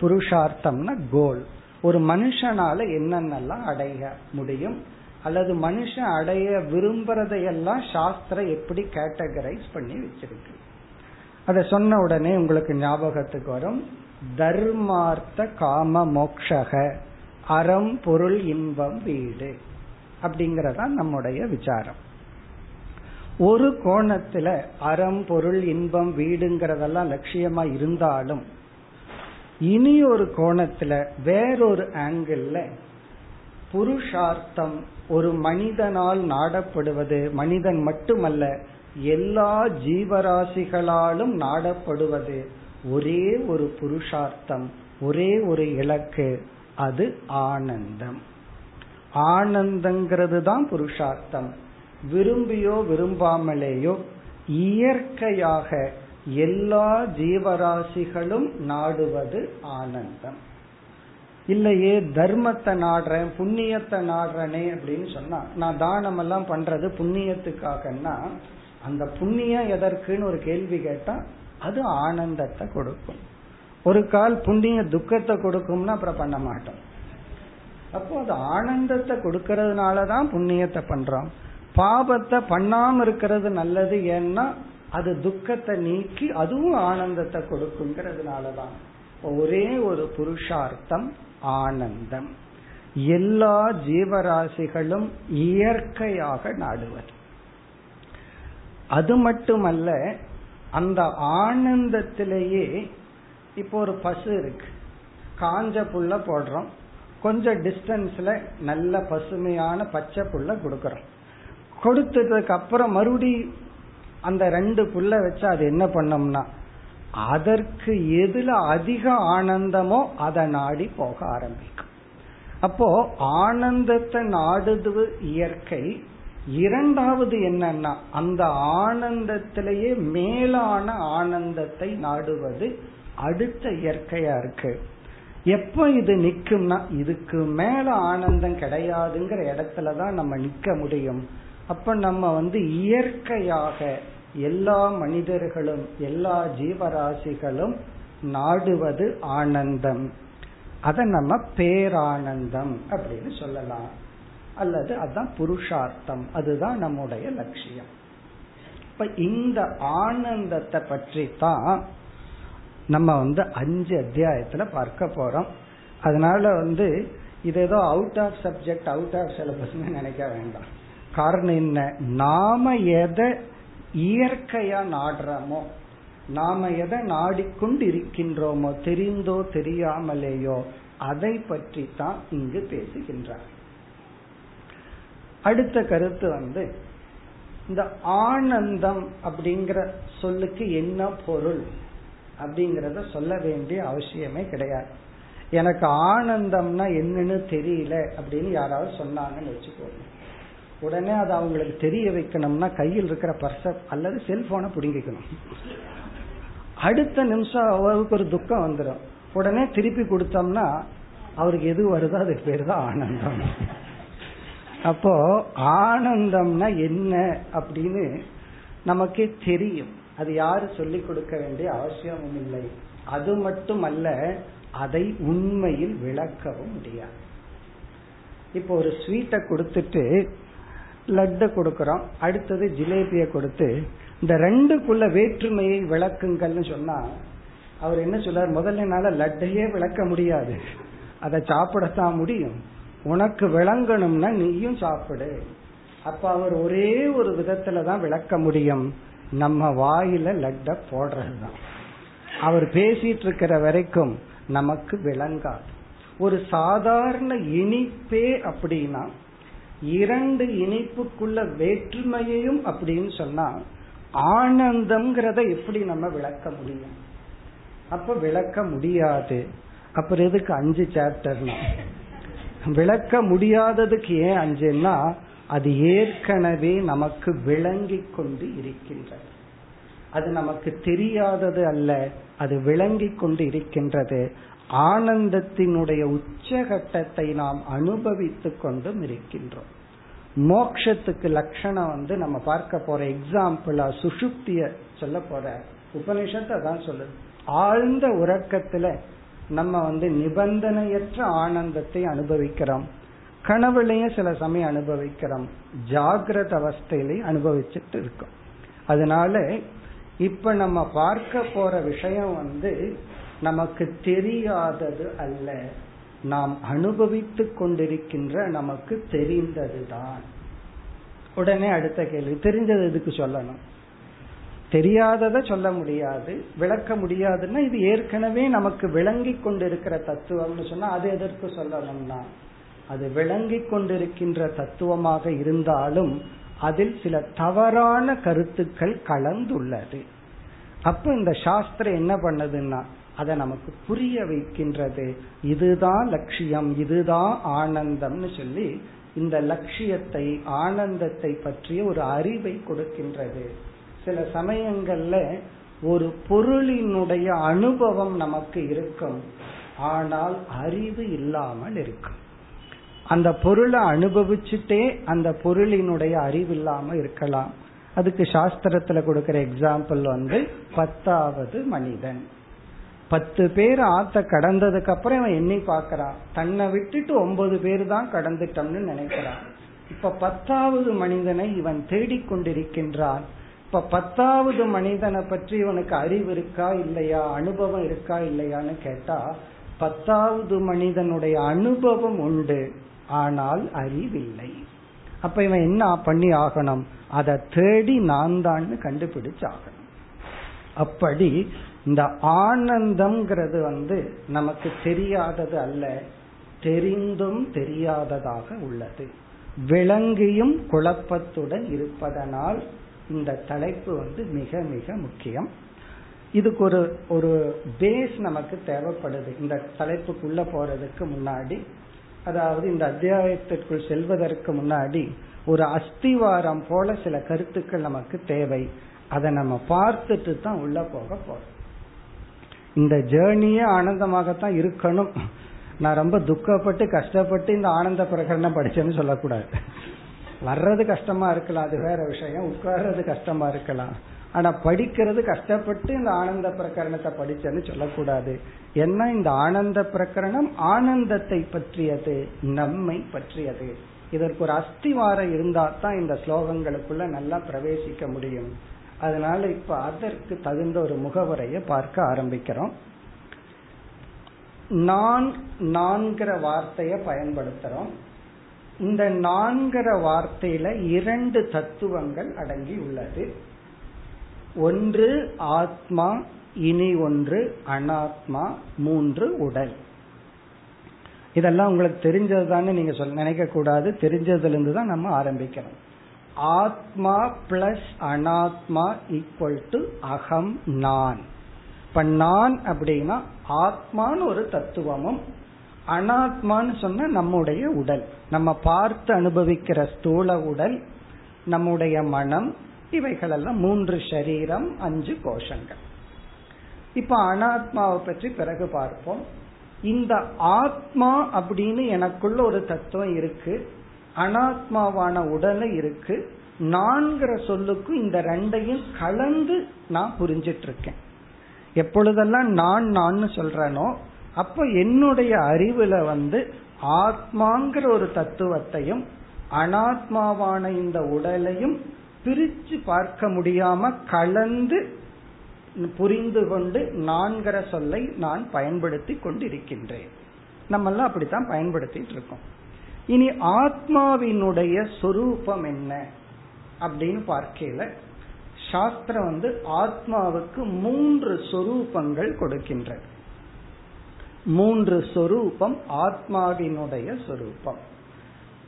புருஷார்த்தம்னா கோல் ஒரு மனுஷனால என்னென்னலாம் அடைய முடியும்? அல்லது மனுஷன் அடைய விரும்புறதையெல்லாம் சாஸ்திரம் எப்படி கேட்டகரைஸ் பண்ணி வச்சிருக்கு? அதை சொன்ன உடனே உங்களுக்கு ஞாபகத்துக்கு வரும். தர்மார்த்த காம மோக்ஷக. அறம் பொருள் இன்பம் வீடு அப்படிங்கறதான் நம்முடைய விசாரம். ஒரு கோணத்துல அறம் பொருள் இன்பம் வீடுங்கிறதெல்லாம் லட்சியமா இருந்தாலும் இனி ஒரு கோணத்துல வேறொரு ஆங்கிள் புருஷார்த்தம் ஒரு மனிதனால் நாடப்படுவது மனிதன் மட்டுமல்ல எல்லா ஜீவராசிகளாலும் நாடப்படுவது ஒரே ஒரு புருஷார்த்தம் ஒரே ஒரு இலக்கு. அது ஆனந்தம். ஆனந்தங்கிறது தான் புருஷார்த்தம். விரும்பியோ விரும்பாமலேயோ இயற்கையாக எல்லா ஜீவராசிகளும் நாடுவது ஆனந்தம். இல்லையே தர்மத்தை நாடுறேன் புண்ணியத்தை நாடுறனே அப்படின்னு சொன்னா நான் தானம் எல்லாம் பண்றது புண்ணியத்துக்காகன்னா அந்த புண்ணியம் எதற்குன்னு ஒரு கேள்வி கேட்டா அது ஆனந்தத்தை கொடுக்கும். ஒரு கால் புண்ணிய துக்கத்தை கொடுக்கும்னா அப்புறம் பண்ண மாட்டோம். அப்போ அது ஆனந்தத்தை கொடுக்கறதுனாலதான் புண்ணியத்தை பண்றோம். பாபத்தை பண்ணாம இருக்கிறது நல்லது ஏன்னா அது துக்கத்தை நீக்கி அதுவும் ஆனந்தத்தை கொடுக்குங்கிறதுனாலதான் ஒரே ஒரு புருஷார்த்தம் ஆனந்தம். எல்லா ஜீவராசிகளும் இயற்கையாக நாடுவது அது மட்டுமல்ல அந்த ஆனந்தத்திலேயே இப்போ ஒரு பசு இருக்கு. காஞ்ச புல்ல போடுறோம். கொஞ்சம் டிஸ்டன்ஸ்ல நல்ல பசுமையான பச்சை புல்ல கொடுக்கறோம். கொடுத்ததுக்கு அப்புறம் மறுபடி அந்த ரெண்டு புல்ல வச்சு அது என்ன பண்ணோம்னா அதற்கு எதுல அதிக ஆனந்தமோ அதை நாடி போக ஆரம்பிக்கும். அப்போ ஆனந்தத்தை நாடுது இயற்கை. இரண்டாவது என்னன்னா அந்த ஆனந்தத்திலேயே மேலான ஆனந்தத்தை நாடுவது அடுத்த இயற்கையா இருக்கு. எப்ப இது நிக்கும்னா இதுக்கு மேல ஆனந்தம் கிடையாதுங்கிற இடத்துலதான் நம்ம நிக்க முடியும். அப்ப நம்ம வந்து இயற்கையாக எல்லா மனிதர்களும் எல்லா ஜீவராசிகளும் நாடுவது ஆனந்தம். அத நம்ம பேரானந்தம் அப்படின்னு சொல்லலாம். அல்லது அதுதான் புருஷார்த்தம். அதுதான் நம்முடைய லட்சியம். இப்ப இந்த ஆனந்தத்தை பற்றி தான் நம்ம வந்து அஞ்சு அத்தியாயத்துல பார்க்க போறோம். அதனால வந்து இது ஏதோ out of subject out of syllabus நினைக்க வேண்டாம். காரணம் என்ன? நாம எதை இயற்கையா நாடுறோமோ நாம எதை நாடிக்கொண்டு இருக்கின்றோமோ தெரிந்தோ தெரியாமலேயோ அதை பற்றி தான் இங்கு பேசுகின்றார். அடுத்த கருத்து வந்து இந்த ஆனந்தம் அப்படிங்கிற சொல்லுக்கு என்ன பொருள்? அப்படிங்கறத சொல்ல வேண்டிய அவசியமே கிடையாது. எனக்கு ஆனந்தம்னா என்னன்னு தெரியல அப்படின்னு யாராவது சொன்னாங்கன்னு வச்சுக்கோங்க. உடனே அது அவங்களுக்கு தெரிய வைக்கணும்னா கையில் இருக்கிற பர்ச அல்லது செல்போனை பிடுங்கிக்கணும். அடுத்த நிமிஷம் அவருக்கு ஒரு துக்கம் வந்துடும் உடனே திருப்பி கொடுத்தோம்னா அவருக்கு எது வருதோ அது பேர் தான் ஆனந்தம். அப்போ ஆனந்தம்னா என்ன அப்படின்னு நமக்கே தெரியும். அது யாரு சொல்லிக் கொடுக்க வேண்டிய அவசியமும் இல்லை. அது மட்டும் அல்ல அதை உண்மையில் விளக்கவும் முடியாது. இப்போ ஒரு ஸ்வீட்டை கொடுத்துட்டு லட்டை கொடுக்கறோம். அடுத்தது ஜிலேபிய கொடுத்து இந்த ரெண்டுக்குள்ள வேற்றுமையை விளக்குங்கள்னு சொன்னா அவர் என்ன சொல்றார் முதல்ல என்னால லட்டையே விளக்க முடியாது. அதை சாப்பிடத்தான் முடியும். உனக்கு விளங்கணும்னா நீயும் சாப்பிடு. அப்ப அவர் ஒரே ஒரு விதத்துலதான் விளக்க முடியும். நம்ம வாயில லட்ட போடுறதுதான். அவர் பேசிட்டு இருக்கிற வரைக்கும் நமக்கு விளங்காது. ஒரு சாதாரண இனிப்பே அப்படின்னா இரண்டு இனிப்புக்குள்ள வேற்றுமையையும் அப்படின்னு சொன்னா ஆனந்தம்ங்கிறத எப்படி நம்ம விளக்க முடியும்? அப்ப விளக்க முடியாது. அப்புறம் எதுக்கு அஞ்சு சாப்டர்னா விளக்க முடியாததுக்கு ஏன் அஞ்சுன்னா அது ஏற்கனவே நமக்கு விளங்கி கொண்டு இருக்கின்றது. அது நமக்கு தெரியாதது அல்ல அது விளங்கி கொண்டு இருக்கின்றது. ஆனந்தத்தினுடைய உச்சகட்டத்தை நாம் அனுபவித்து கொண்டும் இருக்கின்றோம். மோக்ஷத்துக்கு லட்சணம் வந்து நம்ம பார்க்க போற எக்ஸாம்பிளா சுஷுப்திய சொல்ல போற உபனிஷத்தை தான் சொல்லுது. ஆழ்ந்த உறக்கத்துல நம்ம வந்து நிபந்தனையற்ற ஆனந்தத்தை அனுபவிக்கிறோம். கனவுலையும் சில சமயம் அனுபவிக்கிறோம். ஜாகிரத அவஸ்தையிலையும் அனுபவிச்சுட்டு இருக்கோம் அதனால இப்ப நம்ம பார்க்க போற விஷயம் வந்து நமக்கு தெரியாதது அல்ல. நாம் அனுபவித்து கொண்டிருக்கின்ற நமக்கு தெரிந்ததுதான். உடனே அடுத்த கேள்வி தெரிஞ்சது எதுக்கு சொல்லணும்? தெரியாததை சொல்ல முடியாது விளக்க முடியாதுன்னா இது ஏற்கனவே நமக்கு விளங்கி கொண்டிருக்கிற தத்துவம்னு சொன்னா அது எதற்கு சொல்லணும்னா? அது விளங்கி கொண்டிருக்கின்ற தத்துவமாக இருந்தாலும் அதில் சில தவறான கருத்துக்கள் கலந்துள்ளது. அப்ப இந்த சாஸ்திரம் என்ன பண்ணதுன்னா அதை நமக்கு புரிய வைக்கின்றது. இதுதான் லட்சியம் இதுதான் ஆனந்தம்னு சொல்லி இந்த லட்சியத்தை ஆனந்தத்தை பற்றிய ஒரு அறிவை கொடுக்கின்றது. சில சமயங்கள்ல ஒரு பொருளினுடைய அனுபவம் நமக்கு இருக்கும். ஆனால் அறிவு இல்லாமல் இருக்கும். அந்த பொருளை அனுபவிச்சுட்டே அந்த பொருளினுடைய அறிவு இல்லாம இருக்கலாம். அதுக்கு சாஸ்திரத்துல கொடுக்கிற எக்ஸாம்பிள் வந்து பத்தாவது மனிதன். பத்து பேர் ஆத்த கடந்ததுக்கு அப்புறம் இவன் எண்ணி பாக்கிறான் தன்னை விட்டுட்டு ஒன்பது பேர் தான் கடந்துட்டோம்னு நினைக்கிறான் இப்ப பத்தாவது மனிதனை இவன் தேடிக்கொண்டிருக்கின்றான் இப்ப பத்தாவது மனிதனை பற்றி இவனுக்கு அறிவு இருக்கா இல்லையா? அனுபவம் இருக்கா இல்லையான்னு கேட்டா பத்தாவது மனிதனுடைய அனுபவம் உண்டு. ஆனால் அறிவில்லை. அப்ப இவன் என்ன பண்ணி ஆகணும்? அதை தேடி நான் தான் கண்டுபிடிச்சு ஆகணும் அப்படி இந்த ஆனந்தம்ங்கிறது வந்து நமக்கு தெரியாதது அல்ல தெரிந்தும் தெரியாததாக உள்ளது. விளங்கியும் குழப்பத்துடன் இருப்பதனால் இந்த தலைப்பு வந்து மிக மிக முக்கியம். இதுக்கு ஒரு ஒரு பேஸ் நமக்கு தேவைப்படுது. இந்த தலைப்புக்குள்ள போறதுக்கு முன்னாடி அதாவது இந்த அத்தியாயத்திற்குள் செல்வதற்கு முன்னாடி ஒரு அஸ்திவாரம் போல சில கருத்துக்கள் நமக்கு தேவை. அதை நம்ம பார்த்துட்டு தான் உள்ள போக போறோம். இந்த ஜேர்னியே ஆனந்தமாகத்தான் இருக்கணும். நான் ரொம்ப துக்கப்பட்டு கஷ்டப்பட்டு இந்த ஆனந்த பிரகடனம் படிச்சேன்னு சொல்லக்கூடாது. வர்றது கஷ்டமா இருக்கலாம் அது வேற விஷயம். உட்கார்றது கஷ்டமா இருக்கலாம். ஆனா படிக்கிறது கஷ்டப்பட்டு இந்த ஆனந்த பிரகரணத்தை படிச்சேன்னு சொல்லக்கூடாது. ஏன்னா இந்த ஆனந்த பிரகரணம்? ஆனந்தத்தை பற்றியது நம்மை பற்றியது. இதற்கு ஒரு அஸ்திவாரம் இருந்தா தான் இந்த ஸ்லோகங்களுக்குள்ள நல்லா பிரவேசிக்க முடியும். அதனால இப்ப அதற்கு தகுந்த ஒரு முகவரைய பார்க்க ஆரம்பிக்கிறோம். நான் நான்கிற வார்த்தைய பயன்படுத்துறோம். இந்த நான்கிற வார்த்தையில இரண்டு தத்துவங்கள் அடங்கி உள்ளது ஒன்று ஆத்மா இனி ஒன்று அனாத்மா மூன்று உடல். இதெல்லாம் உங்களுக்கு தெரிஞ்சதுதான்னு நீங்க சொல்ல நினைக்க கூடாது தெரிஞ்சதுல இருந்து தான் நம்ம ஆரம்பிக்கிறோம் ஆத்மா பிளஸ் அனாத்மா ஈக்குவல் டு அகம் நான். இப்ப நான் அப்படின்னா ஆத்மான்னு ஒரு தத்துவமும் அனாத்மான்னு சொன்னா நம்முடைய உடல். நம்ம பார்த்து அனுபவிக்கிற ஸ்தூல உடல் நம்முடைய மனம் இவைகள் எல்லாம் மூன்று சரீரம் அஞ்சு கோஷங்கள். இப்ப அனாத்மாவை பற்றி பிறகு பார்ப்போம். இந்த ஆத்மா அப்படின்னு எனக்குள்ள ஒரு தத்துவம் இருக்கு. அனாத்மாவான உடலை இருக்கு. நான்கிற சொல்லுக்கும் இந்த ரெண்டையும் கலந்து நான் புரிஞ்சிட்டு இருக்கேன் எப்பொழுதெல்லாம் நான் நான் சொல்றேனோ அப்ப என்னுடைய அறிவுல வந்து ஆத்மாங்கிற ஒரு தத்துவத்தையும் அனாத்மாவான இந்த உடலையும் பிரிச்சு பார்க்க முடியாம கலந்து புரிந்து கொண்டு நான்கிற சொல்லை நான் பயன்படுத்தி கொண்டிருக்கின்றேன். நம்ம எல்லாம் அப்படித்தான் பயன்படுத்திட்டு இருக்கோம். இனி ஆத்மாவினுடைய சொரூபம் என்ன அப்படின்னு பார்க்கல சாஸ்திரம் வந்து ஆத்மாவுக்கு மூன்று சொரூபங்கள் கொடுக்கின்ற மூன்று சொரூபம் ஆத்மாவினுடைய சொரூபம்.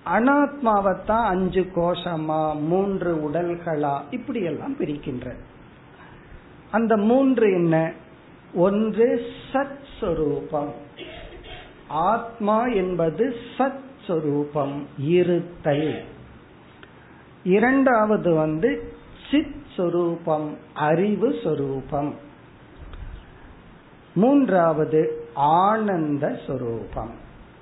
அனாத்மாவைத்தான் அஞ்சு கோஷமா மூன்று உடல்களா இப்படி எல்லாம் பிரிக்கின்ற. அந்த மூன்று என்ன? ஒன்று சத் சொரூபம் ஆத்மா என்பது சத் சொரூபம் இருத்தல் இரண்டாவது வந்து சித் சொரூபம் அறிவு சொரூபம் மூன்றாவது ஆனந்த சொரூபம்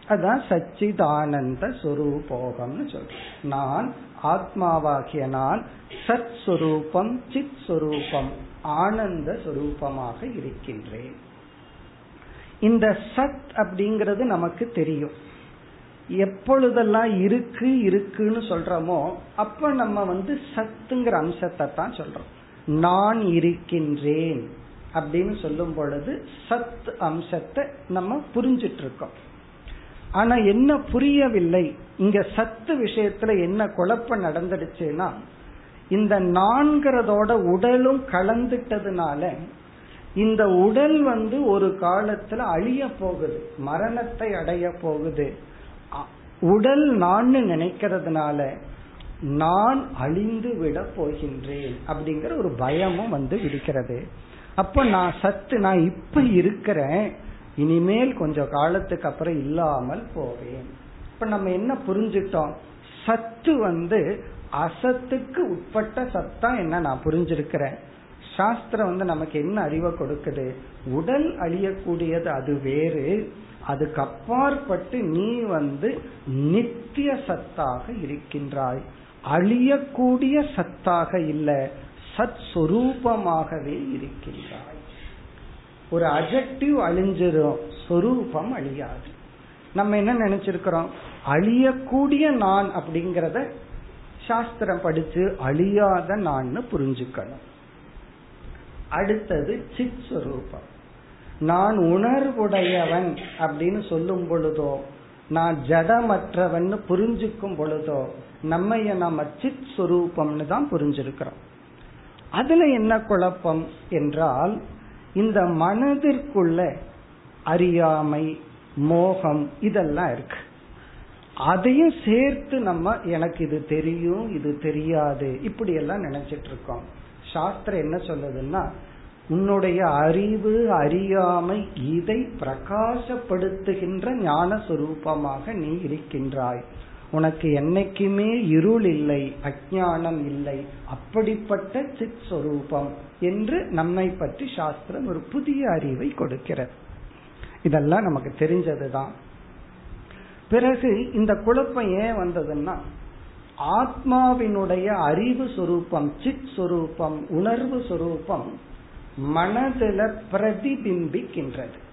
அதான் சச்சிதானந்த சொரூபோகம்னு சொல்றேன் நான் ஆத்மாவாகிய நான் சத் சுரூபம் சித் சுரூபம் ஆனந்த சுரூபமாக இருக்கின்றேன். இந்த சத் அப்படிங்கிறது நமக்கு தெரியும். எப்பொழுதெல்லாம் இருக்கு இருக்குன்னு சொல்றோமோ அப்ப நம்ம வந்து சத்துங்கிற அம்சத்தை தான் சொல்றோம். நான் இருக்கின்றேன் அப்படின்னு சொல்லும் பொழுது சத் அம்சத்தை நம்ம புரிஞ்சிட்டு இருக்கோம் ஆனா என்ன புரியவில்லை. இங்க சத்து விஷயத்துல என்ன குழப்பம் நடந்துடுச்சுன்னா இந்த நான்கிறதோட உடலும் கலந்துட்டதுனால இந்த உடல் வந்து ஒரு காலத்துல அழிய போகுது மரணத்தை அடைய போகுது. உடல் நான் நினைக்கிறதுனால நான் அழிந்து விட போகின்றேன் அப்படிங்கிற ஒரு பயமும் வந்து இருக்கிறது அப்ப நான் சத்து நான் இப்ப இருக்கிறேன் இனிமேல் கொஞ்சம் காலத்துக்கு அப்புறம் இல்லாமல் போவேன். இப்ப நம்ம என்ன புரிஞ்சுட்டோம்? சத்து வந்து அசத்துக்கு உட்பட்ட சத்தா என்ன நான் புரிஞ்சிருக்கிறேன். சாஸ்திரம் வந்து நமக்கு என்ன அறிவை கொடுக்குது? உடல் அழியக்கூடியது அது வேறு. அதுக்கு அப்பாற்பட்டு நீ வந்து நித்திய சத்தாக இருக்கின்றாய். அழியக்கூடிய சத்தாக இல்ல. சத் சொரூபமாகவே இருக்கின்றாய். ஒரு அஜெக்டிவ் அழிஞ்சிரும் சொரூபம் அழியாது. நம்ம என்ன நினைச்சிருக்கிறோம்? அழியக்கூடிய நான் அப்படிங்கறத சாஸ்திரம் படிச்சு அழியாத நான்னு புரிஞ்சுக்கணும். அடுத்தது சித் சுரூபம். நான் உணர்வுடையவன் அப்படின்னு சொல்லும் பொழுதோ நான் ஜடமற்றவன் புரிஞ்சுக்கும் பொழுதோ நம்ம நம்ம சித் சுரூபம்னு தான் புரிஞ்சிருக்கிறோம். அதுல என்ன குழப்பம் என்றால் இந்த மனதிற்குள்ள அறியாமை மோகம் இதெல்லாம் இருக்கு. அதையும் சேர்த்து நம்ம எனக்கு இது தெரியும் இது தெரியாது இப்படி எல்லாம் நினைச்சிட்டு இருக்கோம் சாஸ்திரம் என்ன சொல்லுதுன்னா உன்னுடைய அறிவு அறியாமை இதை பிரகாசப்படுத்துகின்ற ஞான சுரூபமாக நீ இருக்கின்றாய். உனக்கு என்னைக்குமே இருள் இல்லை அஜானம் இல்லை அப்படிப்பட்ட சித் சொரூபம் என்று நம்மை பற்றி சாஸ்திரம் ஒரு புதிய அறிவை கொடுக்கிறது. இதெல்லாம் நமக்கு தெரிஞ்சதுதான். பிறகு இந்த குழப்பம் ஏன் வந்ததுன்னா ஆத்மாவினுடைய அறிவு சொரூபம் சித் சொரூபம் உணர்வு சொரூபம் மனதில பிரதிபிம்பிக்கின்றது.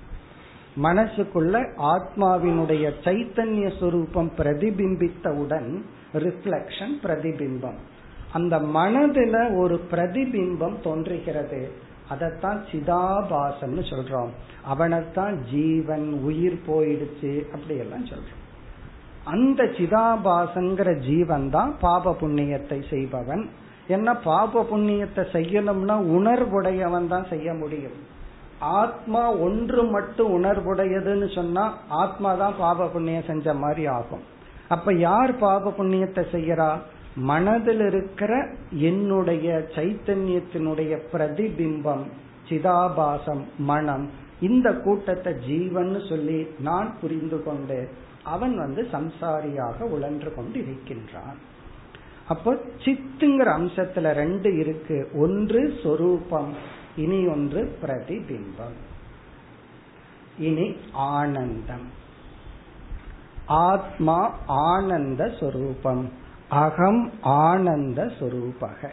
மனசுக்குள்ள ஆத்மாவினுடைய சைத்தன்ய சுரூபம் பிரதிபிம்பித்தவுடன் ரிஃப்ளக்ஷன் பிரதிபிம்பம். அந்த மனதுல ஒரு பிரதிபிம்பம் தோன்றுகிறது. அதைத்தான் சிதாபாசம்னு சொல்றோம். அவனைத்தான் ஜீவன் உயிர் போயிடுச்சு அப்படி எல்லாம் சொல்றோம். அந்த சிதாபாசங்கிற ஜீவன் தான் பாப புண்ணியத்தை செய்பவன். என்ன பாப புண்ணியத்தை செய்யணும்னா உணர்வுடையவன் தான் செய்ய முடியும். ஆத்மா ஒன்று மட்டும் உணர்வுடையதுன்னு சொன்னா ஆத்மா தான் பாப புண்ணியம் செஞ்ச மாதிரி ஆகும். அப்ப யார் பாப புண்ணியத்தை செய்யறா? மனதில் இருக்கிற என்னுடைய சைத்தன்யத்தினுடைய பிரதிபிம்பம் சிதாபாசம் மனம் இந்த கூட்டத்தை ஜீவன் சொல்லி நான் புரிந்து கொண்டு அவன் வந்து சம்சாரியாக உழன்று கொண்டு இருக்கின்றான். அப்போ சித்துங்கிற அம்சத்துல ரெண்டு இருக்கு. ஒன்று சொரூபம் இனி ஒன்று பிரதிபிம்பம். இனி ஆனந்தம். ஆத்மா ஆனந்த சொரூபம். அகம் ஆனந்த சொரூபக.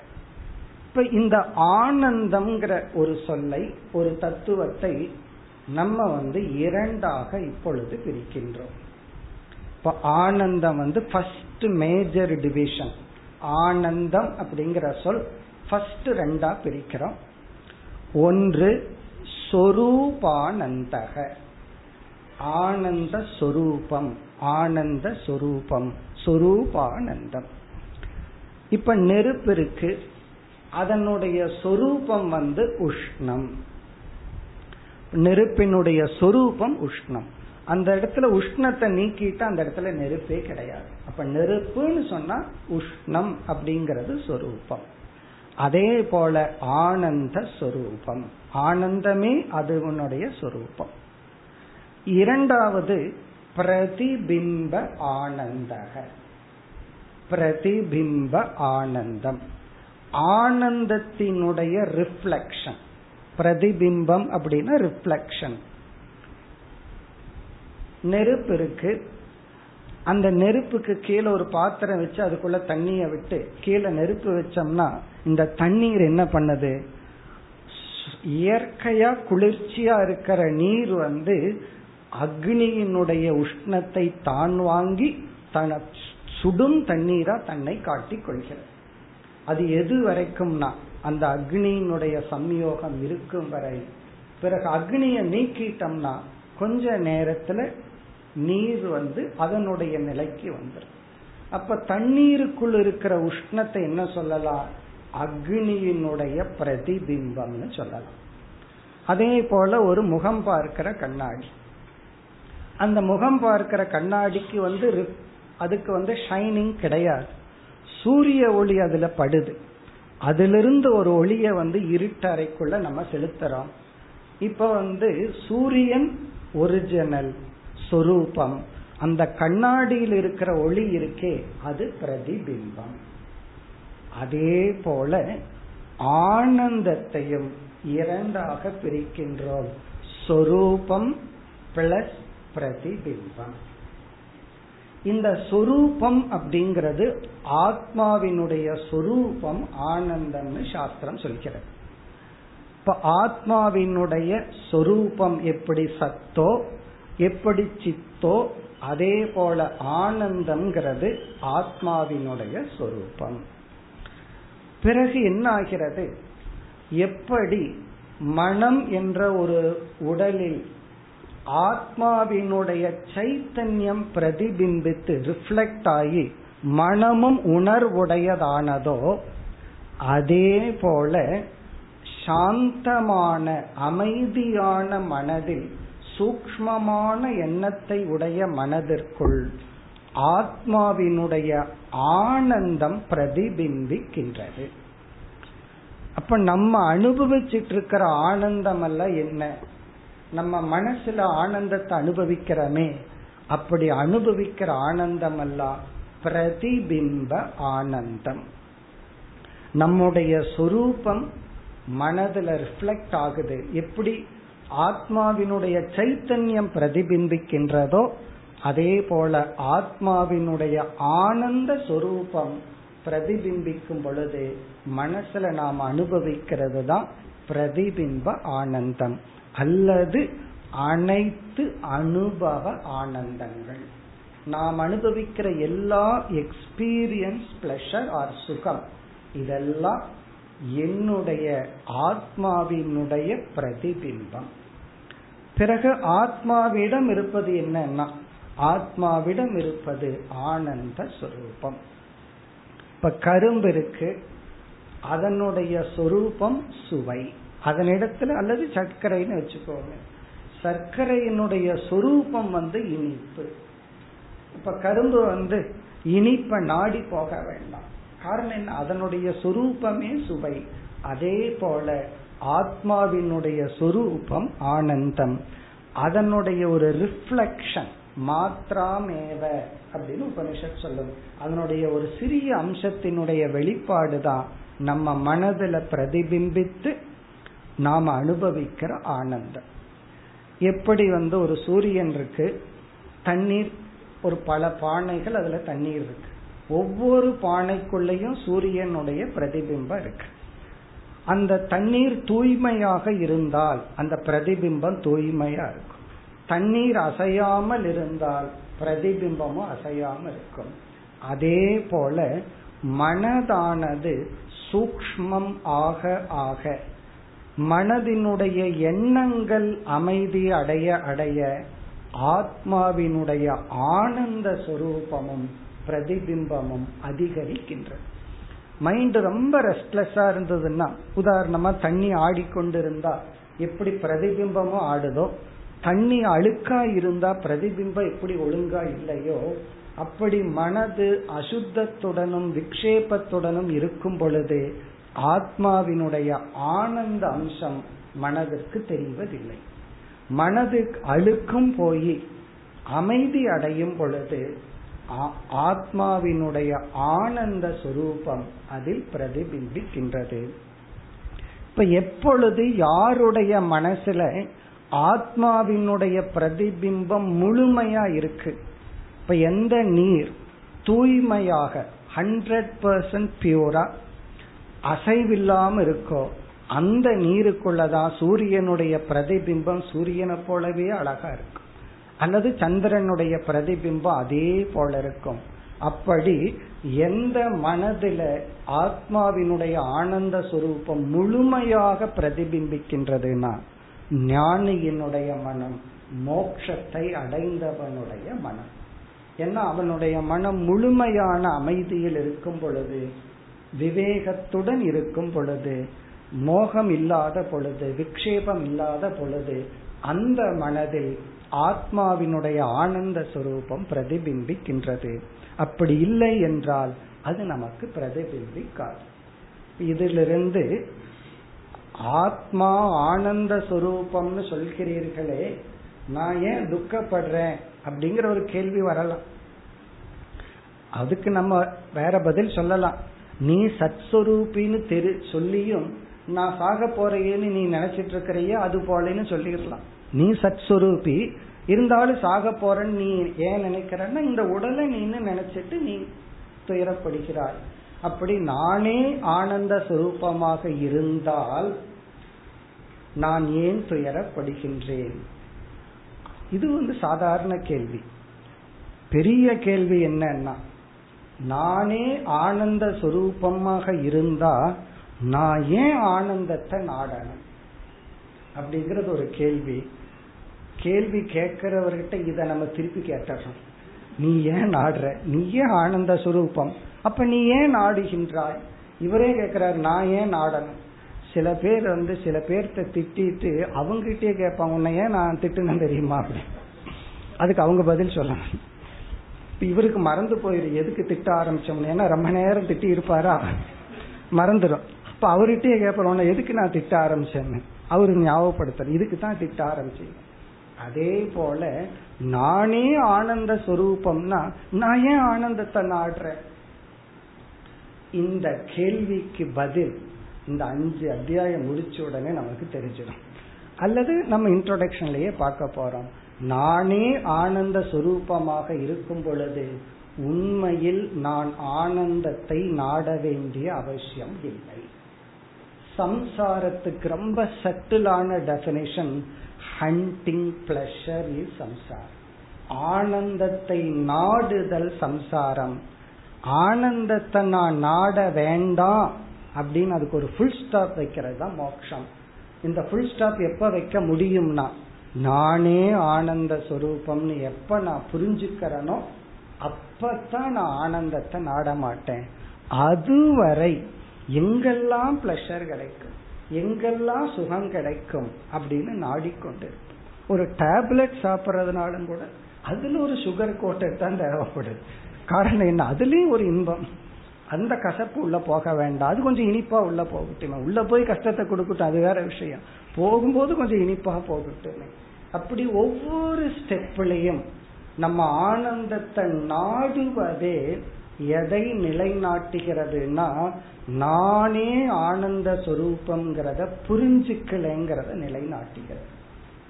இப்ப இந்த ஆனந்தம்ங்கிற ஒரு சொல்லை ஒரு தத்துவத்தை நம்ம வந்து இரண்டாக இப்பொழுது பிரிக்கின்றோம். இப்ப ஆனந்தம் வந்து ஃபர்ஸ்ட் மேஜர் டிவிஷன் ஆனந்தம் அப்படிங்கிற சொல் ஃபர்ஸ்ட் ரெண்டா பிரிக்கிறோம். ஒன்று சொரூபானந்தக. ஆனந்த சொரூபம் ஆனந்த சொரூபம் சொரூபானந்தம். இப்ப நெருப்பு இருக்கு. அதனுடைய சொரூபம் வந்து உஷ்ணம். நெருப்பினுடைய சொரூபம் உஷ்ணம். அந்த இடத்துல உஷ்ணத்தை நீக்கிட்டு அந்த இடத்துல நெருப்பே கிடையாது. அப்ப நெருப்புன்னு சொன்னா உஷ்ணம் அப்படிங்கிறது சொரூபம். அதே போல ஆனந்த சொரூபம். ஆனந்தமே அது உன்னுடைய சொரூபம். இரண்டாவது பிரதிபிம்ப ஆனந்தக. பிரதிபிம்ப ஆனந்தம். ஆனந்தத்தினுடைய ரிஃப்ளக்ஷன் பிரதிபிம்பம் அப்படின்னா ரிஃப்ளக்ஷன் நெருப்பு இருக்கு. அந்த நெருப்புக்கு கீழே ஒரு பாத்திரம் வச்சு அதுக்குள்ள தண்ணிய விட்டு கீழே நெருப்பு வச்சோம்னா இந்த தண்ணீர் என்ன பண்ணுது? இயற்கையா குளிர்ச்சியா இருக்கிற நீர் வந்து அக்னியினுடைய உஷ்ணத்தை தான் வாங்கி தன சுடும் தண்ணீரா தன்னை காட்டி கொள்கிறது. அது எது வரைக்கும்னா அந்த அக்னியினுடைய சம்யோகம் இருக்கும் வரை. பிறகு அக்னியை நீக்கிட்டோம்னா கொஞ்ச நேரத்துல நீர் வந்து அதனுடைய நிலைக்கு வந்துடும் அப்ப தண்ணீருக்குள் இருக்கிற உஷ்ணத்தை என்ன சொல்லலாம்? அக்னியினுடைய பிரதிபிம்பம்னு சொல்லலாம். அதே போல ஒரு முகம் பார்க்கிற கண்ணாடி. அந்த முகம் பார்க்கிற கண்ணாடிக்கு வந்து அதுக்கு வந்து ஷைனிங் கிடையாது. சூரிய ஒளி அதுல படுது. அதிலிருந்து ஒரு ஒளிய வந்து இருட்டறைக்குள்ள நம்ம செலுத்துறோம். இப்ப வந்து சூரியன் ஒரிஜினல் சொரூபம். அந்த கண்ணாடியில் இருக்கிற ஒளி இருக்கே அது பிரதிபிம்பம். அதே போல ஆனந்தத்தையும் இரண்டாக பிரிக்கின்றோம். சொரூபம் பிளஸ் பிரதிபிம்பம். இந்த சொரூபம் அப்படிங்கிறது ஆத்மாவினுடைய சொரூபம் ஆனந்தம்னு சாஸ்திரம் சொல்கிறது. இப்ப ஆத்மாவினுடைய சொரூபம் எப்படி சத்தோ எப்படி சித்தோ அதே போல ஆனந்தம்ங்கிறது ஆத்மாவினுடைய சொரூபம். பிறகு என்ன ஆகிறது? எப்படி மனம் என்ற ஒரு உடலில் ஆத்மாவினுடைய சைத்தன்யம் பிரதிபிம்பித்து ரிஃப்ளெக்ட் ஆகி மனமும் உணர்வுடையதானதோ அதே போல சாந்தமான அமைதியான மனதில் சூக்மமான எண்ணத்தை உடைய மனதிற்குள் ஆத்மாவினுடைய ஆனந்தம் பிரதிபிம்பிக்கின்றது. அப்ப நம்ம அனுபவிச்சிட்டு இருக்கிற ஆனந்தம் அல்ல என்ன? நம்ம மனசுல ஆனந்தத்தை அனுபவிக்கிறோமே அப்படி அனுபவிக்கிற ஆனந்தம் அல்ல பிரதிபிம்ப ஆனந்தம். நம்முடைய சொரூபம் மனதுல ரிஃப்ளெக்ட் ஆகுது. எப்படி? ஆத்மாவினுடைய சைத்தன்யம் பிரதிபிம்பிக்கின்றதோ அதே போல ஆத்மாவினுடைய ஆனந்த சொரூபம் பிரதிபிம்பிக்கும் பொழுது மனசுல நாம் அனுபவிக்கிறது தான் பிரதிபிம்ப ஆனந்தம் அல்லது அனைத்து அனுபவ ஆனந்தங்கள். நாம் அனுபவிக்கிற எல்லா எக்ஸ்பீரியன்ஸ் பிளஷர் ஆர் சுகம் இதெல்லாம் என்னுடைய ஆத்மாவினுடைய பிரதிபிம்பம். பிறகு ஆத்மாவிடம் இருப்பது என்னன்னா ஆத்மாவிடம் இருப்பது ஆனந்த சொரூபம். இப்ப கரும்பு இருக்கு அதனுடைய சொரூபம் சுவை. அதனிடத்துல அல்லது சர்க்கரைன்னு வச்சுக்கோங்க. சர்க்கரையினுடைய சொரூபம் வந்து இனிப்பு. இப்ப கரும்பு வந்து இனிப்ப நாடி போக வேண்டாம். காரணம் என்ன? அதனுடைய சொரூபமே சுவை. அதே போல ஆத்மாவினுடைய சொரூபம் ஆனந்தம். அதனுடைய ஒரு ரிஃப்ளக்ஷன் மாத்திராமேவ அப்படின்னு உபனிஷத் சொல்லும் அதனுடைய ஒரு சிறிய அம்சத்தினுடைய வெளிப்பாடு தான் நம்ம மனதில் பிரதிபிம்பித்து நாம அனுபவிக்கிற ஆனந்தம். எப்படி வந்து ஒரு சூரியன் இருக்கு? தண்ணீர் ஒரு பல பானைகள் அதுல தண்ணீர் இருக்கு. ஒவ்வொரு பானைக்குள்ளேயும் சூரியனுடைய பிரதிபிம்பம் இருக்கு. அந்த தண்ணீர் தூய்மையாக இருந்தால் அந்த பிரதிபிம்பம் தூய்மையா இருக்கும். தண்ணீர் அசையாமல் இருந்தால் பிரதிபிம்பமும் அசையாமல் இருக்கும். அதே போல மனதானது சூக்மம் ஆக ஆக மனதினுடைய எண்ணங்கள் அமைதி அடைய அடைய ஆத்மாவினுடைய ஆனந்த சுரூபமும் பிரதிபிம்பமும் அதிகரிக்கின்றது மைண்ட் ரொம்ப ரெஸ்ட்லெஸ்ஸா இருந்ததுன்னா உதாரணமா தண்ணி ஆடிக்கொண்டிருந்தா எப்படி பிரதிபிம்பமும் ஆடுதோ தண்ணி அழுக்கா இருந்தா பிரதிபிம்பம் எப்படி ஒழுங்கா இல்லையோ அப்படி மனது அசுத்தத்துடனும் விக்ஷேபத்துடனும் இருக்கும் பொழுது ஆத்மாவினுடைய ஆனந்த அம்சம் மனதிற்கு தெரிவதில்லை. மனது அழுக்கும் போய் அமைதி அடையும் பொழுது ஆத்மாவினுடைய ஆனந்த சுரூபம் அதில் பிரதிபிம்பிக்கின்றது. இப்ப எப்பொழுது யாருடைய மனசுல ஆத்மாவினுடைய பிரதிபிம்பம் முழுமையா இருக்கு. இப்ப எந்த நீர் தூய்மையாக ஹண்ட்ரட் பர்சன்ட் பியூரா அசைவில்லாம இருக்கோ அந்த நீருக்குள்ளதான் சூரியனுடைய பிரதிபிம்பம் சூரியனை போலவே அழகா இருக்கும் அல்லது சந்திரனுடைய பிரதிபிம்பம் அதே போல இருக்கும். அப்படி எந்த மனதில ஆத்மாவினுடைய ஆனந்த சுரூபம் முழுமையாக பிரதிபிம்பிக்கின்றதுன்னா ஞானியினுடைய மனம் மோட்சத்தை அடைந்தவனுடைய மனம். ஏன்னா அவனுடைய மனம் முழுமையான அமைதியில் இருக்கும் பொழுது விவேகத்துடன் இருக்கும் பொழுது மோகம் இல்லாத பொழுது விக்ஷேபம் இல்லாத பொழுது அந்த மனதில் ஆத்மாவினுடைய ஆனந்த சுரூபம் பிரதிபிம்பிக்கின்றது. அப்படி இல்லை என்றால் அது நமக்கு பிரதிபிம்பிக்காது. இதிலிருந்து ஆத்மா ஆனந்த சுரூபம்னு சொல்கிறீர்களே நான் ஏன் துக்கப்படுறேன் அப்படிங்கிற ஒரு கேள்வி வரலாம். அதுக்கு நம்ம வேற பதில் சொல்லலாம். நீ சத்ஸ்வரூபின்னு தெரு சொல்லியும் நான் சாக போறேன்னு நீ நினைச்சிட்டு இருக்கிறையே அது போலன்னு சொல்லிடலாம் நீ சத்ஸ்வரூபி இருந்தாலும் சாக போறன்னு நீ ஏன் நினைக்கிறன்னா இந்த உடலை நீன்னு நினைச்சிட்டு நீ துயரப்படுகிறாய். அப்படி நானே ஆனந்த சுரூபமாக இருந்தால் நான் ஏன் துயரப்படுகின்றேன்? இது வந்து சாதாரண கேள்வி. பெரிய கேள்வி என்னன்னா நானே ஆனந்த சுரூபமாக இருந்தா நான் ஏன் ஆனந்தத்தை நாடணும்? அப்படிங்கறது ஒரு கேள்வி. கேள்வி கேட்கிறவர்கிட்ட இத நம்ம திருப்பி கேட்டுறோம். நீ ஏன் நாடுற? நீ ஏன் ஆனந்த சுரூபம்? அப்ப நீ ஏன் நாடுகின்றாய்? இவரே கேட்கிறார் நான் ஏன் நாடணும்? சில பேர் வந்து சில பேர்த்த திட்டிட்டு அவங்ககிட்டயே கேட்பாங்க உன்னை ஏன் நான் திட்டுனேன் தெரியுமா? அப்படின்னு. அதுக்கு அவங்க பதில் சொல்லணும். இவருக்கு மறந்து போயிரு எதுக்கு திட்ட ஆரம்பிச்சோம்னு? ஏன்னா ரொம்ப நேரம் திட்டி இருப்பாரா? மறந்துடும் இப்ப அவர்கிட்டயே உன்ன எதுக்கு நான் திட்ட ஆரம்பிச்சேன்னு? அவருக்கு ஞாபகப்படுத்துறேன் இதுக்கு தான் திட்ட ஆரம்பிச்சேன் அதே போல நானே ஆனந்த சுரூபம்னா நான் ஏன் ஆனந்தத்தை நாடுறேன்? இந்த கேள்விக்கு பதில் இந்த அஞ்சு அத்தியாயம் முடிச்ச உடனே நமக்கு தெரிஞ்சிடும். அல்லது நம்ம இன்ட்ரோடக்ஷன்லயே பார்க்க போறோம். நானே ஆனந்த சுரூபமாக இருக்கும் பொழுது உண்மையில் நான் ஆனந்தத்தை நாட வேண்டிய அவசியம் இல்லை. சம்சாரத்துக்கு ரொம்ப சட்டிலான டெபினேஷன் ஹண்டிங் பிளஷர் இஸ் சம்சாரம் ஆனந்தத்தை நாடுதல் சம்சாரம். ஆனந்தத்தை நான் நாட வேண்டாம் அப்படின்னு அதுக்கு ஒரு ஃபுல் ஸ்டாப் வைக்கிறது தான் மோக்ஷம் இந்த ஃபுல் ஸ்டாப் எப்ப வைக்க முடியும்னா நானே ஆனந்த சொரூபம்னு எப்ப நான் புரிஞ்சுக்கிறேனோ அப்பதான் நான் ஆனந்தத்தை நாட மாட்டேன். அதுவரை எங்கெல்லாம் பிளஷர் கிடைக்கும் எங்கெல்லாம் சுகம் கிடைக்கும் அப்படின்னு நாடிக்கொண்டு ஒரு டேப்லெட் சாப்பிட்றதுனாலும் கூட அதுல ஒரு சுகர் கோட்டை தான் தேவைப்படுது. காரணம் என்ன? அதுலயும் ஒரு இன்பம். அந்த கசப்பு உள்ள போக வேண்டாம். அது கொஞ்சம் இனிப்பா உள்ள போகட்டுமே. உள்ள போய் கஷ்டத்தை கொடுக்கட்டும் அது வேற விஷயம். போகும்போது கொஞ்சம் இனிப்பா போகட்டுமே. அப்படி ஒவ்வொரு ஸ்டெப்லையும் நம்ம ஆனந்தத்தை நாடுவதே எதை நிலைநாட்டுகிறதுனா நானே ஆனந்த சொரூபம்ங்கிறத புரிஞ்சுக்கலைங்கிறத நிலைநாட்டுகிறது.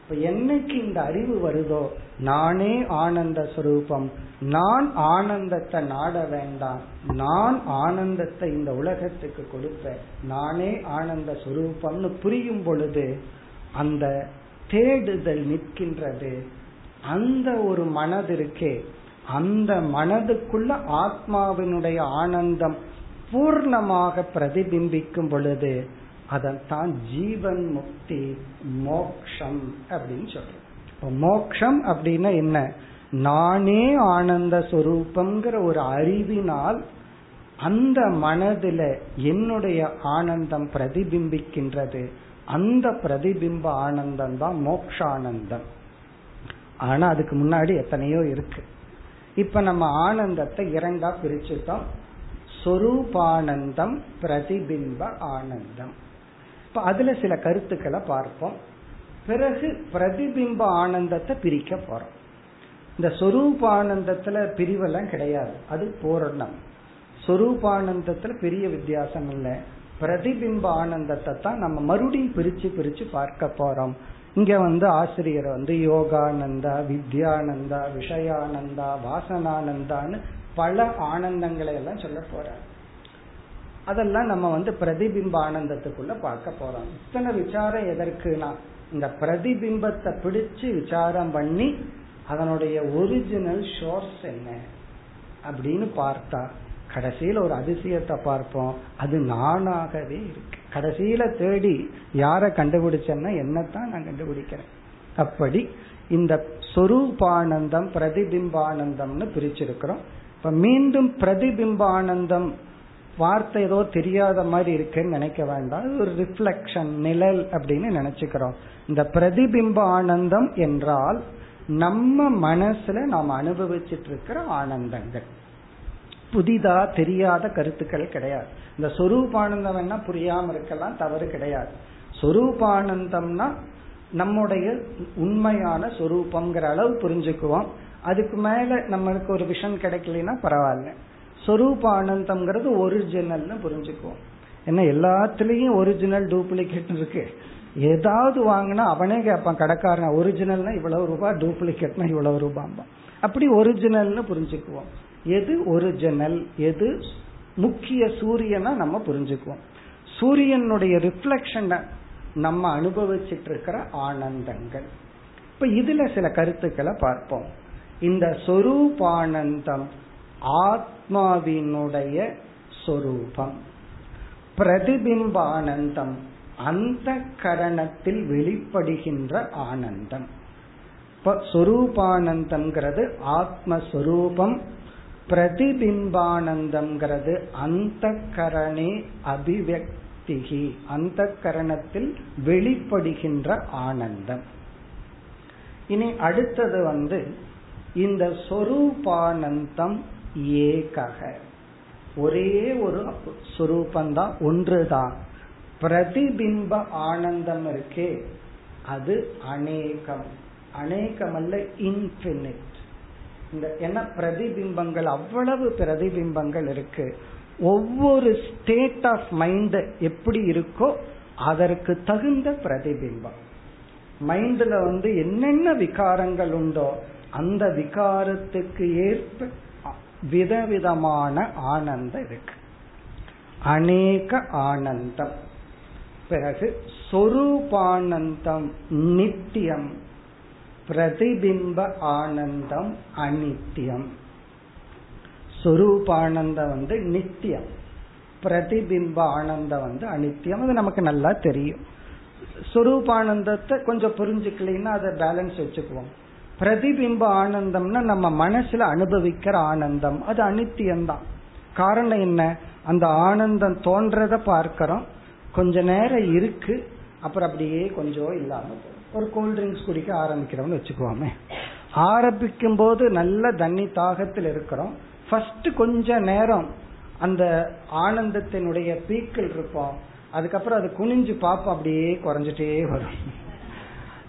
இப்ப என்னைக்கு இந்த அறிவு வருதோ நானே ஆனந்த சுரூபம். நான் ஆனந்தத்தை நாட வேண்டாம். நான் ஆனந்தத்தை இந்த உலகத்துக்கு கொடுப்பேன். நானே ஆனந்த சுரூபம்னு புரியும் பொழுது அந்த தேடுதல் நிற்கின்றது. அந்த ஒரு மனது இருக்கே. அந்த மனதுக்குள்ள ஆத்மாவினுடைய ஆனந்தம் பூர்ணமாக பிரதிபிம்பிக்கும் பொழுது அதைத்தான் ஜீவன் முக்தி மோக்ஷம் அப்படின்னு சொல்றோம். மோக்ஷம் அப்படின்னா என்ன? நானே ஆனந்த சுரூபம்ங்கிற ஒரு அறிவினால் அந்த மனதில என்னுடைய ஆனந்தம் பிரதிபிம்பிக்கின்றது. அந்த பிரதிபிம்ப ஆனந்தம் தான் மோக்ஷானந்தம். ஆனா அதுக்கு முன்னாடி எத்தனையோ இருக்கு. இப்ப நம்ம ஆனந்தத்தை இரண்டா பிரிச்சுட்டோம். சொரூபானந்தம் பிரதிபிம்ப ஆனந்தம். இப்ப அதுல சில கருத்துக்களை பார்ப்போம். பிறகு பிரதிபிம்ப ஆனந்தத்தை பிரிக்க போறோம். இந்த சொரூபானந்தத்துல பிரிவெல்லாம் கிடையாது. அது பூரணம். சொரூபானந்தத்துல பெரிய வித்தியாசம் இல்லை. பிரதிபிம்ப ஆனந்தத்தை தான் நம்ம மறுபடியும் பிரிச்சு பிரிச்சு பார்க்க போறோம். இங்க வந்து ஆசிரியர் வந்து யோகானந்தா வித்யானந்தா விஷயானந்தா வாசனானந்தான்னு பல ஆனந்தங்களை எல்லாம் சொல்ல போறார். அதெல்லாம் நம்ம வந்து பிரதிபிம்ப ஆனந்தத்துக்குள்ள பார்க்க போறோம். இத்தனை விசாரம் எதற்குனா இந்த பிரதிபிம்பத்தை பிடிச்சு விசாரம் பண்ணி அதனுடைய ஒரிஜினல் ஷோர்ஸ் என்ன அப்படின்னு பார்த்தா கடைசியில ஒரு அதிசயத்தை பார்ப்போம். அது நானாகவே இருக்கு. கடைசியில தேடி யார கண்டுபிடிச்சேன்னா என்னத்தான் நான் கண்டுபிடிக்கிறேன். அப்படி இந்த சொரூபானந்தம் பிரதிபிம்பானந்தம்னு பிரிச்சிருக்கிறோம். இப்ப மீண்டும் பிரதிபிம்பானந்தம் வார்த்தை ஏதோ தெரியாத மாதிரி இருக்குன்னு நினைக்க வேண்டாம். ஒரு ரிஃப்ளெக்ஷன் நிழல் அப்படின்னு நினைச்சுக்கிறோம். இந்த பிரதிபிம்ப ஆனந்தம் என்றால் நம்ம மனசுல நாம் அனுபவிச்சுட்டு இருக்கிற ஆனந்தங்கள். புதிதா தெரியாத கருத்துக்கள் கிடையாது. இந்த சொரூபானந்தம் என்ன? புரியாம இருக்கலாம் தவறு கிடையாது. சொரூபானந்தம்னா நம்முடைய உண்மையான சொரூபம்ங்கிற அளவு புரிஞ்சுக்குவோம். அதுக்கு மேல நம்மளுக்கு ஒரு விஷன் கிடைக்கலன்னா பரவாயில்ல. சொரூபானந்தம்ங்கிறது ஒரிஜினல்னு புரிஞ்சுக்குவோம். ஏன்னா எல்லாத்துலயும் ஒரிஜினல் டூப்ளிகேட் இருக்கு. ஏதாவது வாங்கினா அவனே கேட்பான் கடைக்காரன் ஒரிஜினல்னா இவ்வளவு ரூபாய் டூப்ளிகேட்னா இவ்வளவு ரூபாம்பா அப்படி ஒரிஜினல்னு புரிஞ்சுக்குவோம். எது ஒரிஜினல் எது முக்கிய சூரியனா நம்ம புரிஞ்சுக்குவோம். சூரியனுடைய ரிஃப்ளெக்ஷனை நம்ம அனுபவிச்சுட்டு இருக்கிற ஆனந்தங்கள். இப்ப இதுல சில கருத்துக்களை பார்ப்போம். இந்த சொரூபானந்தம் ஆத்மாவினுடைய சொரூபம். பிரதிபிம்பானந்தம் அந்த கரணத்தில் வெளிப்படுகின்ற ஆனந்தம். இப்ப சொரூபானந்தம்ங்கிறது ஆத்மஸ்வரூபம் பிரதிபிம்பானந்தம்ங்கிறது அந்த கரணே அபிவக்திகி அந்த கரணத்தில் வெளிப்படுகின்ற ஆனந்தம். இனி அடுத்தது வந்து இந்த சொரூபானந்தம் ஏகக. ஒரே ஒரு சுரூபந்தான் ஒன்றுதான். பிரதிபிம்ப ஆனந்தம் இருக்கே அது அநேகம். அநேகம் அல்ல இன்பினிட் இந்த என்ன பிரதிபிம்பங்கள் அவ்வளவு பிரதிபிம்பங்கள் இருக்கு. ஒவ்வொரு ஸ்டேட் ஆஃப் மைண்ட் எப்படி இருக்கோ அதற்கு தகுந்த பிரதிபிம்பம். மைண்ட்ல வந்து என்னென்ன விகாரங்கள் உண்டோ அந்த விகாரத்துக்கு ஏற்ப விதவிதமான ஆனந்தம் இருக்கு. அநேக ஆனந்தம். பிறகு சொரூபானந்தம் நித்தியம் பிரதிபிம்ப ஆனந்தம் அனித்தியம் சொரூபானந்தம் வந்து நித்தியம் பிரதிபிம்ப ஆனந்தம் வந்து அனித்தியம் அது நமக்கு நல்லா தெரியும். சொரூபானந்தத்தை கொஞ்சம் புரிஞ்சுக்கலைன்னா அதை பேலன்ஸ் வச்சுக்குவோம். பிரதிபிம்ப ஆனந்தம்னா நம்ம மனசுல அனுபவிக்கிற ஆனந்தம். அது அனித்தியம்தான். காரணம் என்ன? அந்த ஆனந்தம் தோன்றத பார்க்கிறோம். கொஞ்ச நேரம் இருக்கு. அப்புறம் அப்படியே கொஞ்சம் இல்லாம ஒரு கூல்ட்ரிங்க்ஸ் குடிக்க ஆரம்பிக்கிறோம்னு வச்சுக்குவோமே ஆரம்பிக்கும் போது நல்ல தண்ணி தாகத்தில் இருக்கிறோம். ஃபர்ஸ்ட் கொஞ்ச நேரம் அந்த ஆனந்தத்தினுடைய பீக்கில் இருப்போம். அதுக்கப்புறம் அது குனிஞ்சு பார்ப்போம். அப்படியே குறைஞ்சிட்டே வரும்.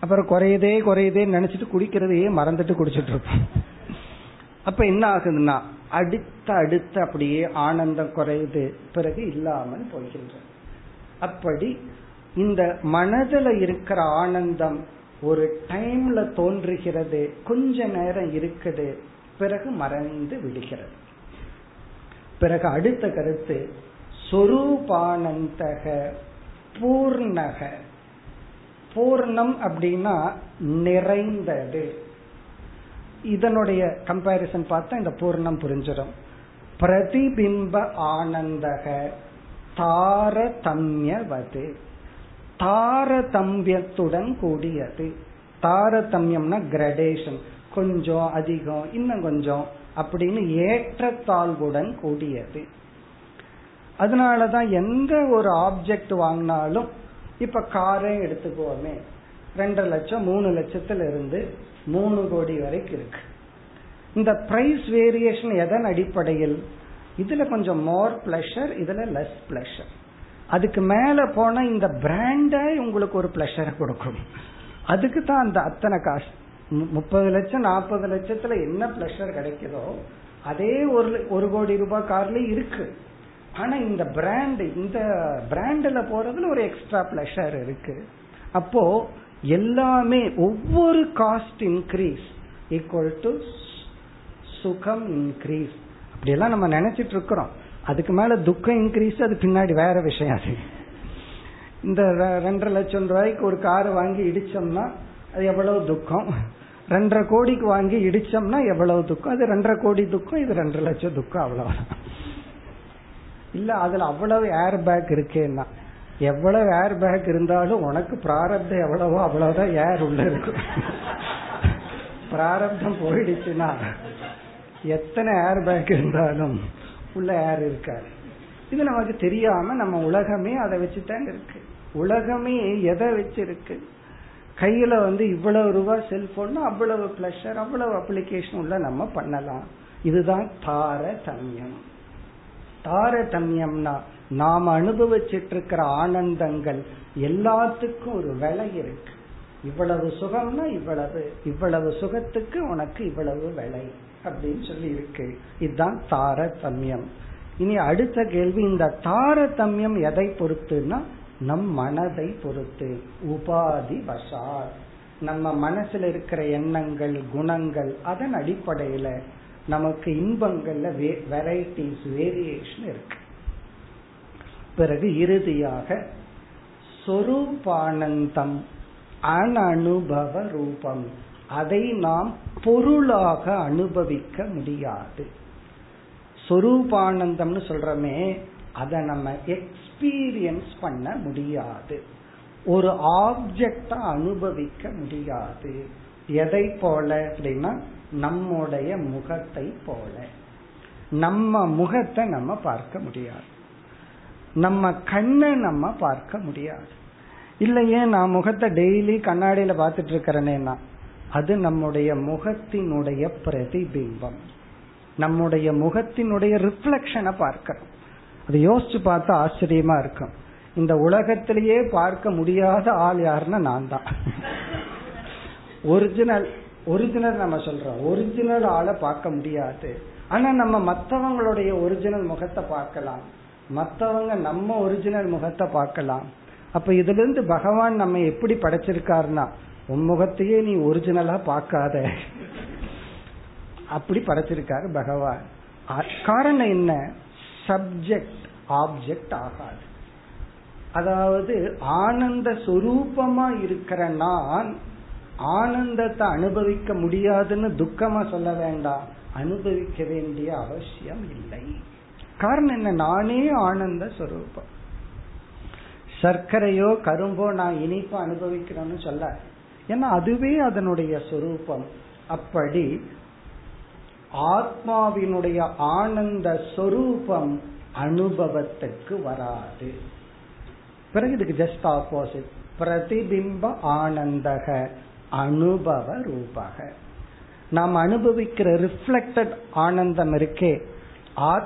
அப்புறம் குறையுதே குறையுதேன்னு நினைச்சிட்டு குடிக்கிறதையே மறந்துட்டு குடிச்சிட்டு இருப்போம். அப்ப என்ன ஆகுதுன்னா அடுத்த அடுத்த அப்படியே ஆனந்தம் குறையுது. பிறகு இல்லாமல் போகின்ற அப்படி இந்த மனதில் இருக்கிற ஆனந்தம் ஒரு டைம்ல தோன்றுகிறது. கொஞ்ச நேரம் இருக்குது. பிறகு மறைந்து விடுகிறது. பிறகு அடுத்த கருத்து சொரூபானந்தக பூர்ணக. பூர்ணம் அப்படின்னா நிறைந்தது. இதனுடைய கம்பாரிசன் பார்த்தா இந்த பூர்ணம் புரிஞ்சிடும். பிரதிபிம்ப ஆனந்தக தாரதமியவது. தாரதமியத்துடன் கூடியது. தாரதமியம்னா கிரடேஷன் கொஞ்சம் அதிகம் இன்னும் கொஞ்சம் அப்படின்னு ஏற்றத்தாழ்வுடன் கூடியது. அதனாலதான் எந்த ஒரு ஆப்ஜெக்ட் வாங்கினாலும் இப்ப காரே எடுத்துக்கோமே. ரெண்டரை லட்சம் மூணு லட்சத்துல இருந்து மூணு கோடி வரைக்கும் இருக்கு. இந்த பிரைஸ் வேரியேஷன் எதன் அடிப்படையில்? இதுல கொஞ்சம் மோர் பிளஷர் இதுல லெஸ் பிளஷர் அதுக்கு மேல போனா இந்த பிராண்டே உங்களுக்கு ஒரு பிளஷரை கொடுக்கும். அதுக்கு தான் அந்த அத்தனை காசு. முப்பது லட்சம் நாற்பது லட்சத்துல என்ன பிளஷர் கிடைக்குதோ அதே ஒரு ஒரு கோடி ரூபாய் கார்ல இருக்கு. ஆனா இந்த பிராண்ட் இந்த பிராண்ட்ல போறதுல ஒரு எக்ஸ்ட்ரா பிளஷர் இருக்கு. அப்போ எல்லாமே ஒவ்வொரு காஸ்ட் இன்க்ரீஸ் ஈக்குவல் டு சுகம் இன்க்ரீஸ் அப்படியெல்லாம் நம்ம நினைச்சிட்டு இருக்கிறோம். அதுக்கு மேல துக்கம் இன்க்ரீஸ் அது பின்னாடி வேற விஷயம் அது. இந்த ரெண்டரை லட்சம் ரூபாய்க்கு ஒரு கார் வாங்கி இடிச்சோம்னா அது எவ்வளவு துக்கம்? ரெண்டரை கோடிக்கு வாங்கி இடிச்சோம்னா எவ்வளவு துக்கம்? அது ரெண்டரை கோடி துக்கம் இது ரெண்டரை லட்சம் துக்கம் அவ்வளவுதான். இல்ல அதுல அவ்வளவு ஏர் பேக் இருக்கேன்னா எவ்வளவு ஏர் பேக் இருந்தாலும் உனக்கு பிராரப்தம் எவ்வளவோ அவ்வளவுதான் ஏர் உள்ள இருக்கும் பிராரப்தம் போயிடுச்சுன்னா எத்தனை ஏர் பேக் இருந்தாலும் உள்ள ஏர் இருக்காது. இது நமக்கு தெரியாம நம்ம உலகமே அதை வச்சுதான் இருக்கு. உலகமே எதை வச்சு இருக்கு? கையில வந்து இவ்வளவு ரூபாய் செல்போன் அவ்வளவு பிளஷர் அவ்வளவு அப்ளிகேஷன் உள்ள நம்ம பண்ணலாம். இதுதான் தார தன்யம் தாரதமியம்னா நாம் அனுபவிச்சிட்டு இருக்கிற ஆனந்தங்கள் எல்லாத்துக்கும் ஒரு விலை இருக்கு. இவ்வளவு சுகம்னா இவ்வளவு இவ்வளவு சுகத்துக்கு உனக்கு இவ்வளவு விலை அப்படின்னு சொல்லி இருக்கு. இதுதான் தாரதமியம். இனி அடுத்த கேள்வி இந்த தாரதமியம் எதை பொறுத்துன்னா நம் மனதை பொறுத்து. உபாதி வசார் நம்ம மனசுல இருக்கிற எண்ணங்கள் குணங்கள் அதன் அடிப்படையில நமக்கு இன்பங்கள்ல வெரைட்டிஸ் வேரியேஷன் இருக்கு. பிறகு இறுதியாக சொரூபானந்தம் அனனுபவ ரூபம். அதை நாம் பொருளாக அனுபவிக்க முடியாது. சொரூபானந்தம்னு சொல்றமே அதை நம்ம எக்ஸ்பீரியன்ஸ் பண்ண முடியாது. ஒரு ஆப்ஜெக்டா அனுபவிக்க முடியாது. எதை போல அப்படின்னா நம்முடைய முகத்தை போல. நம்ம முகத்தை நம்ம பார்க்க முடியாது. நம்ம கண்ணை நம்ம பார்க்க முடியாது. இல்லையே நான் முகத்தை டெய்லி கண்ணாடியில பார்த்துட்டு இருக்கிறேனேன்னா அது நம்முடைய முகத்தினுடைய பிரதிபிம்பம். நம்முடைய முகத்தினுடைய ரிஃப்ளெக்ஷனை பார்க்கிறோம் அது யோசிச்சு பார்த்தா ஆச்சரியமா இருக்கும். இந்த உலகத்திலேயே பார்க்க முடியாத ஆள் யாருன்னா நான் தான். *laughs* ஒரிஜினல் ஒரிஜினல் நம்ம சொல்றோம். ஒரிஜினல் ஆளை பார்க்க முடியாது. ஆனா நம்ம மற்றவங்களுடைய ஒரிஜினல் முகத்தை பார்க்கலாம். மற்றவங்க நம்ம ஒரிஜினல் முகத்தை பார்க்கலாம். அப்ப இதுல இருந்து பகவான் நம்ம எப்படி படைச்சிருக்காருன்னா உன் முகத்தையே நீ ஒரிஜினலா பார்க்காத. அப்படி படைச்சிருக்காரு பகவான். காரணம் என்ன? சப்ஜெக்ட் ஆப்ஜெக்ட் ஆகாது. அதாவது ஆனந்த சொரூபமா இருக்கிற நான் ஆனந்தத்தை அனுபவிக்க முடியாதுன்னு துக்கமா சொல்ல வேண்டாம். அனுபவிக்க வேண்டிய அவசியம் இல்லை. காரணம் என்ன? நானே ஆனந்த சொரூபம். சர்க்கரையோ கரும்போ நான் இனிப்பு அனுபவிக்கிறேன்னு சொல்ல. ஏன்னா அதுவே அதனுடைய சொரூபம். அப்படி ஆத்மாவினுடைய ஆனந்த சொரூபம் அனுபவத்துக்கு வராது. பிறகு இதுக்கு ஜஸ்ட் ஆப்போசிட் பிரதிபிம்ப ஆனந்தக. அனுபவ ரூபாக நாம் அனுபவிக்கிற ரிஃப்ளெக்டட் ஆனந்தம் இருக்கே.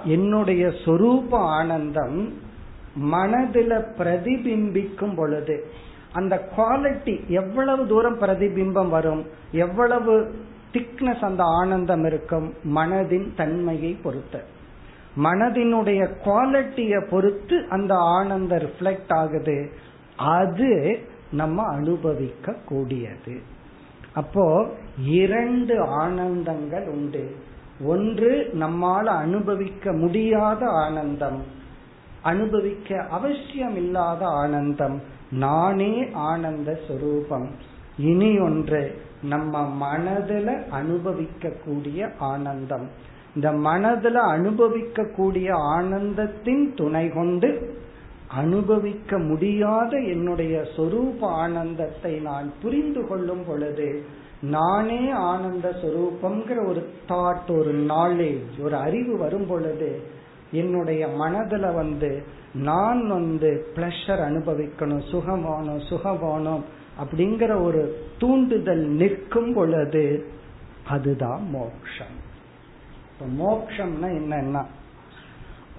என்னுடைய சொரூப ஆனந்தம் மனதில பிரதிபிம்பிக்கும் பொழுது அந்த குவாலிட்டி எவ்வளவு தூரம் பிரதிபிம்பம் வரும் எவ்வளவு திக்னஸ் அந்த ஆனந்தம் இருக்கும் மனதின் தன்மையை பொறுத்து. மனதினுடைய குவாலிட்டியை பொறுத்து அந்த ஆனந்தம் ரிஃப்ளெக்ட் ஆகுது. அது நம்ம அனுபவிக்க கூடியது அப்போ இரண்டு ஆனந்தங்கள் உண்டு. ஒன்று நம்மால் அனுபவிக்க முடியாத ஆனந்தம். அனுபவிக்க அவசியம் இல்லாத ஆனந்தம். நானே ஆனந்த சுரூபம். இனி ஒன்று நம்ம மனதில் அனுபவிக்க கூடிய ஆனந்தம். இந்த மனதில் அனுபவிக்க கூடிய ஆனந்தத்தின் துணை கொண்டு அனுபவிக்க முடியாத என்னுடைய சொரூப ஆனந்தத்தை நான் புரிந்து கொள்ளும் பொழுது நானே ஆனந்த சொரூபம்ங்கிற ஒரு தாட் ஒரு நாலேஜ் ஒரு அறிவு வரும் பொழுது என்னுடைய மனதுல வந்து நான் வந்து பிளஷர் அனுபவிக்கணும் சுகமானோம் சுகமானோம் அப்படிங்கிற ஒரு தூண்டுதல் நிற்கும் பொழுது அதுதான் மோக்ஷம். இப்ப மோக்ஷம்னா என்னன்னா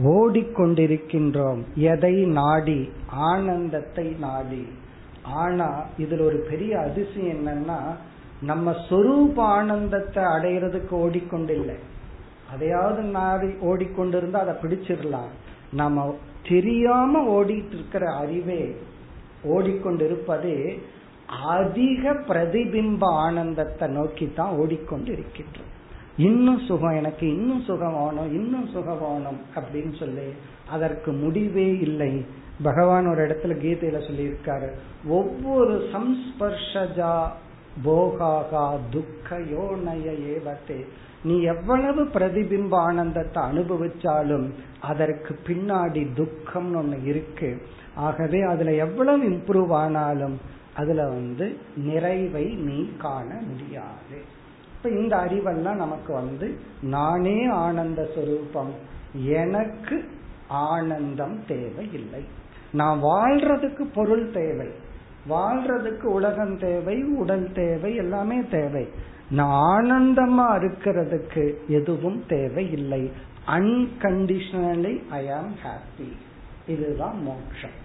ஓடிக்கொண்டிருக்கின்றோம். எதை நாடி? ஆனந்தத்தை நாடி. ஆனா இதுல ஒரு பெரிய அதிசயம் என்னன்னா நம்ம சொரூப ஆனந்தத்தை அடையிறதுக்கு ஓடிக்கொண்டில்லை. அதையாவது நாடி ஓடிக்கொண்டிருந்தா அதை பிடிச்சிடலாம். நம்ம தெரியாம ஓடிட்டு இருக்கிற அறிவே ஓடிக்கொண்டிருப்பதே அதிக பிரதிபிம்ப ஆனந்தத்தை நோக்கி தான் ஓடிக்கொண்டு இருக்கின்றோம் இன்னும் சுகம் எனக்கு இன்னும் சுகம் இன்னும் சுகம் அப்படின்னு சொல்லி அதற்கு முடிவே இல்லை. பகவான் ஒரு இடத்துல கீதையில சொல்லியிருக்காரு. ஒவ்வொரு சம்ஸ்பர்ஷஜா போகாகா துக்க யோனய ஏவத்தை. நீ எவ்வளவு பிரதிபிம்ப ஆனந்தத்தை அனுபவிச்சாலும் அதற்கு பின்னாடி துக்கம்னு ஒண்ணு இருக்கு. ஆகவே அதுல எவ்வளவு இம்ப்ரூவ் ஆனாலும் அதுல வந்து நிறைவை நீ காண முடியாது. இப்ப இந்த அறிவெல்லாம் நமக்கு வந்து நானே ஆனந்த சொரூபம் எனக்கு ஆனந்தம் தேவையில்லை. நான் வாழ்றதுக்கு பொருள் தேவை. வாழ்றதுக்கு உலகம் தேவை உடல் தேவை எல்லாமே தேவை. நான் ஆனந்தமா இருக்கிறதுக்கு எதுவும் தேவை இல்லை அன்கண்டிஷனலி ஐ ஆம் ஹாப்பி இதுதான் மோட்சம்.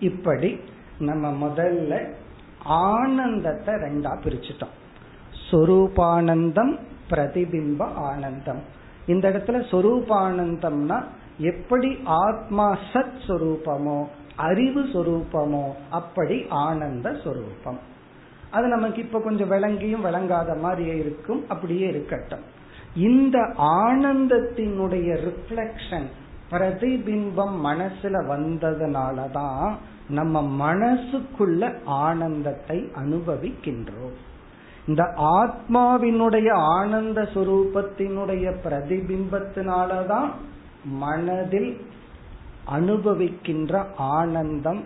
இப்படி நம்ம முதல்ல ஆனந்தத்தை ரெண்டா பிரிச்சுட்டோம். சொரூபானந்தம் பிரதிபிம்ப ஆனந்தம். இந்த இடத்துல சொரூபானந்தம்னா எப்படி ஆத்மா சத் சொரூபமோ அறிவு சொரூபமோ அப்படி ஆனந்த சொரூபம். அது நமக்கு இப்ப கொஞ்சம் விளங்கியும் விளங்காத மாதிரியே இருக்கும் அப்படியே இருக்கட்டும். இந்த ஆனந்தத்தினுடைய ரிஃப்ளெக்ஷன் பிரதிபிம்பம் மனசுல வந்ததுனாலதான் நம்ம மனசுக்குள்ள ஆனந்தத்தை அனுபவிக்கின்றோம். இந்த ஆத்மாவினுடைய ஆனந்த சுரூபத்தினுடைய பிரதிபிம்பத்தினாலதான் மனதில் அனுபவிக்கின்ற ஆனந்தம்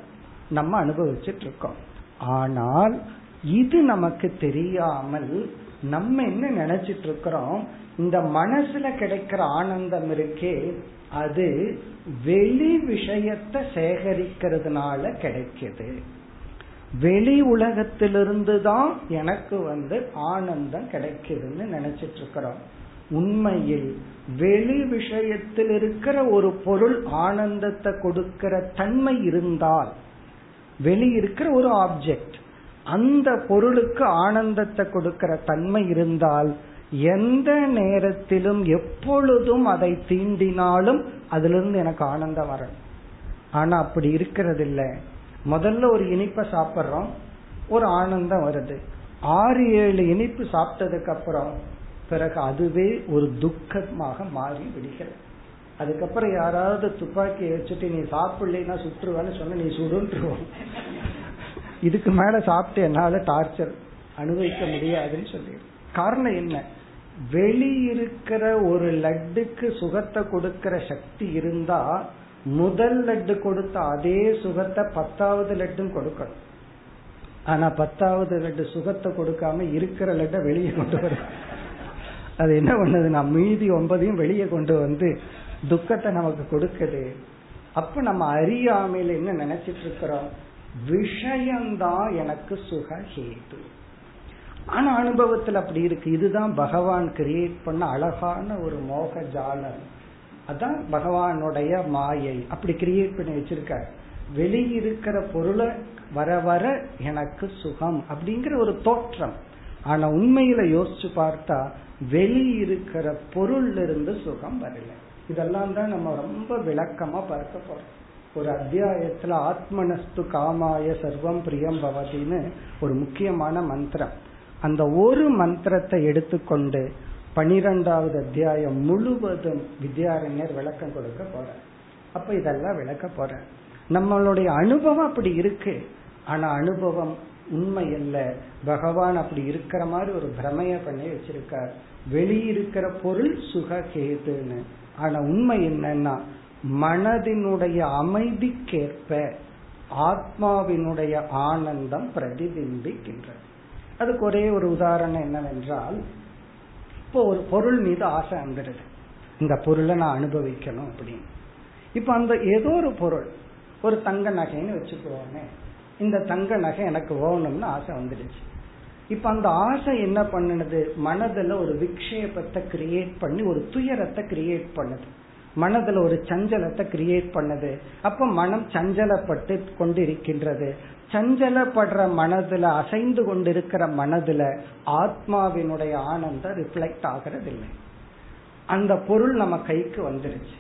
நம்ம அனுபவிச்சுட்டு இருக்கோம் ஆனால் இது நமக்கு தெரியாமல் நம்ம என்ன நினைச்சிட்டு இருக்கிறோம் இந்த மனசுல கிடைக்கிற ஆனந்தம் இருக்கே அது வெளி விஷயத்தை சேகரிக்கிறதுனால கிடைக்குது. வெளி உலகத்திலிருந்து தான் எனக்கு வந்து ஆனந்தம் கிடைக்குதுன்னு நினைச்சிட்டு இருக்கிறோம் உண்மையில் வெளி விஷயத்தில் இருக்கிற ஒரு பொருள் ஆனந்தத்தை கொடுக்கிற தன்மை இருந்தால் வெளி இருக்கிற ஒரு ஆப்ஜெக்ட் அந்த பொருளுக்கு ஆனந்தத்தை கொடுக்கிற தன்மை இருந்தால் எந்த நேரத்திலும் எப்பொழுதும் அதை தீண்டினாலும் அதிலிருந்து எனக்கு ஆனந்தம் வரணும். ஆனா அப்படி இருக்கிறது இல்லை முதல்ல ஒரு இனிப்பை சாப்பிட்றோம் ஒரு ஆனந்தம் வருது. ஆறு ஏழு இனிப்பு சாப்பிட்டதுக்கு அப்புறம் பிறகு அதுவே ஒரு துக்கமாக மாறி விடுகிறது. அதுக்கப்புறம் யாராவது துப்பாக்கி வச்சுட்டு நீ சாப்பிடலைன்னா சுற்றுவான்னு சொன்ன நீ சுடுன்றுவோம். இதுக்கு மேல சாப்பிட்டு என்னால டார்ச்சர் அனுபவிக்க முடியாதுன்னு சொல்லி காரணம் என்ன? வெளியிருக்கிற ஒரு லட்டுக்கு சுகத்தை கொடுக்கிற சக்தி இருந்தா முதல் லட்டு கொடுத்த அதே சுகத்தை பத்தாவது லட்டும் கொடுக்கணும். ஆனா பத்தாவது லட்டு சுகத்தை கொடுக்காம இருக்கிற லட்டை வெளியே கொண்டு வர. அது என்ன பண்ணுது நான் மீதி ஒன்பதையும் வெளியே கொண்டு வந்து துக்கத்தை நமக்கு கொடுக்குது. அப்ப நம்ம அறியாமையில என்ன நினைச்சிட்டு இருக்கிறோம்? விஷயம்தான் எனக்கு சுக ஹேது. ஆனா அனுபவத்துல அப்படி இருக்கு. இதுதான் பகவான் கிரியேட் பண்ண அழகான ஒரு மோக ஜாலம் அதான் பகவானுடைய மாயை. அப்படி கிரியேட் பண்ணி வச்சிருக்க வெளியிருக்கிற பொருளை வர வர எனக்கு சுகம் அப்படிங்கிற ஒரு தோற்றம். ஆனா உண்மையில யோசிச்சு பார்த்தா வெளியிருக்கிற பொருள்ல இருந்து சுகம் வரல. இதெல்லாம் தான் நம்ம ரொம்ப விளக்கமா பார்க்க போறோம். ஒரு அத்தியாயத்துல ஆத்மனஸ்து காமாய சர்வம் பிரியம் பவதின்னு ஒரு முக்கியமான மந்திரம். அந்த ஒரு மந்திரத்தை எடுத்துக்கொண்டு பனிரெண்டாவது அத்தியாயம் முழுவதும் வித்யாரண்யர் விளக்கம் கொடுக்க போற அப்ப இதெல்லாம் விளக்க போற நம்மளுடைய அனுபவம் அப்படி இருக்கு. ஆனா அனுபவம் உண்மை அல்ல. பகவான் அப்படி இருக்கிற மாதிரி ஒரு பிரமைய பண்ணி வச்சிருக்கார். வெளியிருக்கிற பொருள் சுககேதுன்னு. ஆனா உண்மை என்னன்னா மனதினுடைய அமைதிக்கேற்ப ஆத்மாவினுடைய ஆனந்தம் பிரதிபிம்பிக்கின்றது. அதுக்கு ஒரே ஒரு உதாரணம் என்னவென்றால் இப்போ ஒரு பொருள் மீது ஆசை வந்துடுது இந்த பொருளை நான் அனுபவிக்கணும் அப்படின்னு. இப்ப அந்த ஏதோ ஒரு பொருள் ஒரு தங்க நகைன்னு வச்சுக்குவோமே இந்த தங்க நகை எனக்கு வேணும்னு ஆசை வந்துடுச்சு. இப்ப அந்த ஆசை என்ன பண்ணுனது? மனதுல ஒரு விக்ஷேபத்தை கிரியேட் பண்ணி ஒரு துயரத்தை கிரியேட் பண்ணுது. மனதுல ஒரு சஞ்சலத்தை கிரியேட் பண்ணுது. அப்ப மனம் சஞ்சலப்பட்டு கொண்டிருக்கின்றது. சஞ்சலப்படுற மனதுல அசைந்து கொண்டிருக்கிற மனதுல ஆத்மாவினுடைய ஆனந்தம் ரிஃப்ளெக்ட் ஆகிறதில்லை. அந்த பொருள் நம்ம கைக்கு வந்துருச்சு.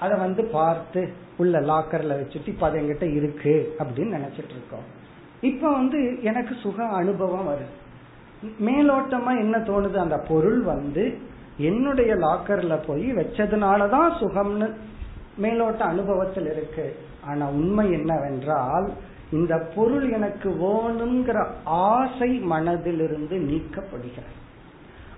அதை வந்து பார்த்து உள்ள லாக்கர்ல வச்சுட்டு இப்ப அது எங்கிட்ட இருக்கு அப்படின்னு நினைச்சிட்டு இருக்கோம். இப்ப வந்து எனக்கு சுக அனுபவம் வருது. மேலோட்டமா என்ன தோணுது? அந்த பொருள் வந்து என்னுடைய லாக்கர்ல போய் வச்சதுனாலதான் சுகம்னு மேலோட்ட அனுபவத்தில் இருக்கு. ஆனா உண்மை என்னவென்றால் இந்த பொருள் எனக்கு வேணுங்கிற ஆசை மனதிலிருந்து நீக்கப்படுகிறது.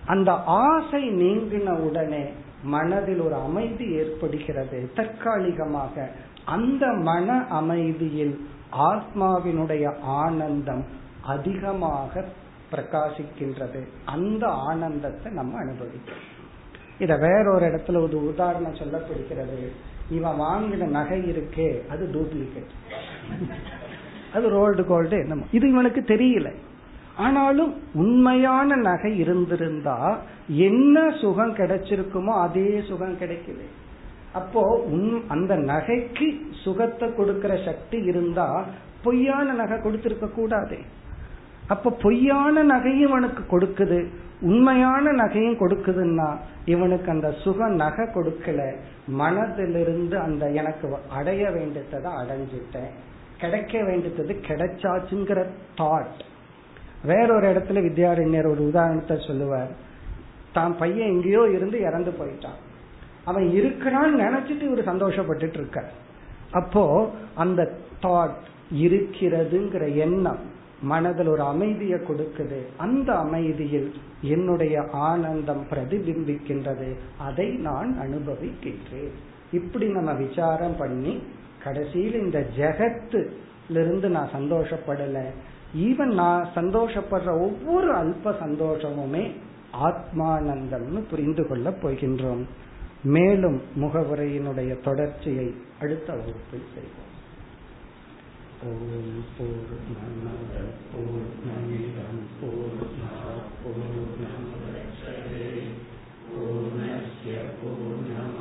அந்த ஆசை நீங்கின உடனே மனதில் ஒரு அமைதி ஏற்படுகிறது. தற்காலிகமாக அந்த மன அமைதியில் ஆத்மாவினுடைய ஆனந்தம் அதிகமாக பிரகாசிக்கின்றது. அந்த ஆனந்தத்தை நம்ம அனுபவிக்கிறோம். இத வேறொரு இடத்துல ஒரு உதாரணம் சொல்லப்படுகிறது. இவன் வாங்கின நகை இருக்கே அது டூப்ளிகேட் அது ரோல்டு கோல்டு என்னமோ. இது இவனுக்கு தெரியல. ஆனாலும் உண்மையான நகை இருந்திருந்தா என்ன சுகம் கிடைச்சிருக்குமோ அதே சுகம் கிடைக்குது. அப்போ உன் அந்த நகைக்கு சுகத்தை கொடுக்கிற சக்தி இருந்தா பொய்யான நகை கொடுத்திருக்க கூடாது. அப்ப பொய்யான நகையும் இவனுக்கு கொடுக்குது உண்மையான நகையும் கொடுக்குதுன்னா இவனுக்கு அந்த சுக நகை கொடுக்கல. மனதிலிருந்து அந்த எனக்கு அடைய வேண்டியதை அடைஞ்சிட்டேன். கிடைக்க வேண்டியது கிடைச்சாச்சுங்கிற தாட் வேறொரு இடத்துல வித்யாரண்யர் ஒரு உதாரணத்தை சொல்லுவார். தான் பையன் எங்கேயோ இருந்து இறந்து போயிட்டான். அவன் இருக்கிறான்னு நினைச்சிட்டு இவர் சந்தோஷப்பட்டுட்டு இருக்க அப்போ அந்த தாட் இருக்கிறதுங்கிற எண்ணம் மனதில் ஒரு அமைதியை கொடுக்குது. அந்த அமைதியில் என்னுடைய ஆனந்தம் பிரதிபிம்பிக்கின்றது. அதை நான் அனுபவிக்கின்றேன். இப்படி நம்ம விசாரம் பண்ணி கடைசியில் இந்த ஜெகத்துலிருந்து நான் சந்தோஷப்படலை. ஈவன் நான் சந்தோஷப்படுற ஒவ்வொரு அல்ப சந்தோஷமுமே ஆத்மானந்தம்னு புரிந்து கொள்ளப் போகின்றோம். மேலும் முகவுரையினுடைய தொடர்ச்சியை அடுத்த வகுப்பில் செய்வோம். ஓம் போர் நமத போர் நமிதம் போர் போர் நமதே பூர்ணய பூர்ணம்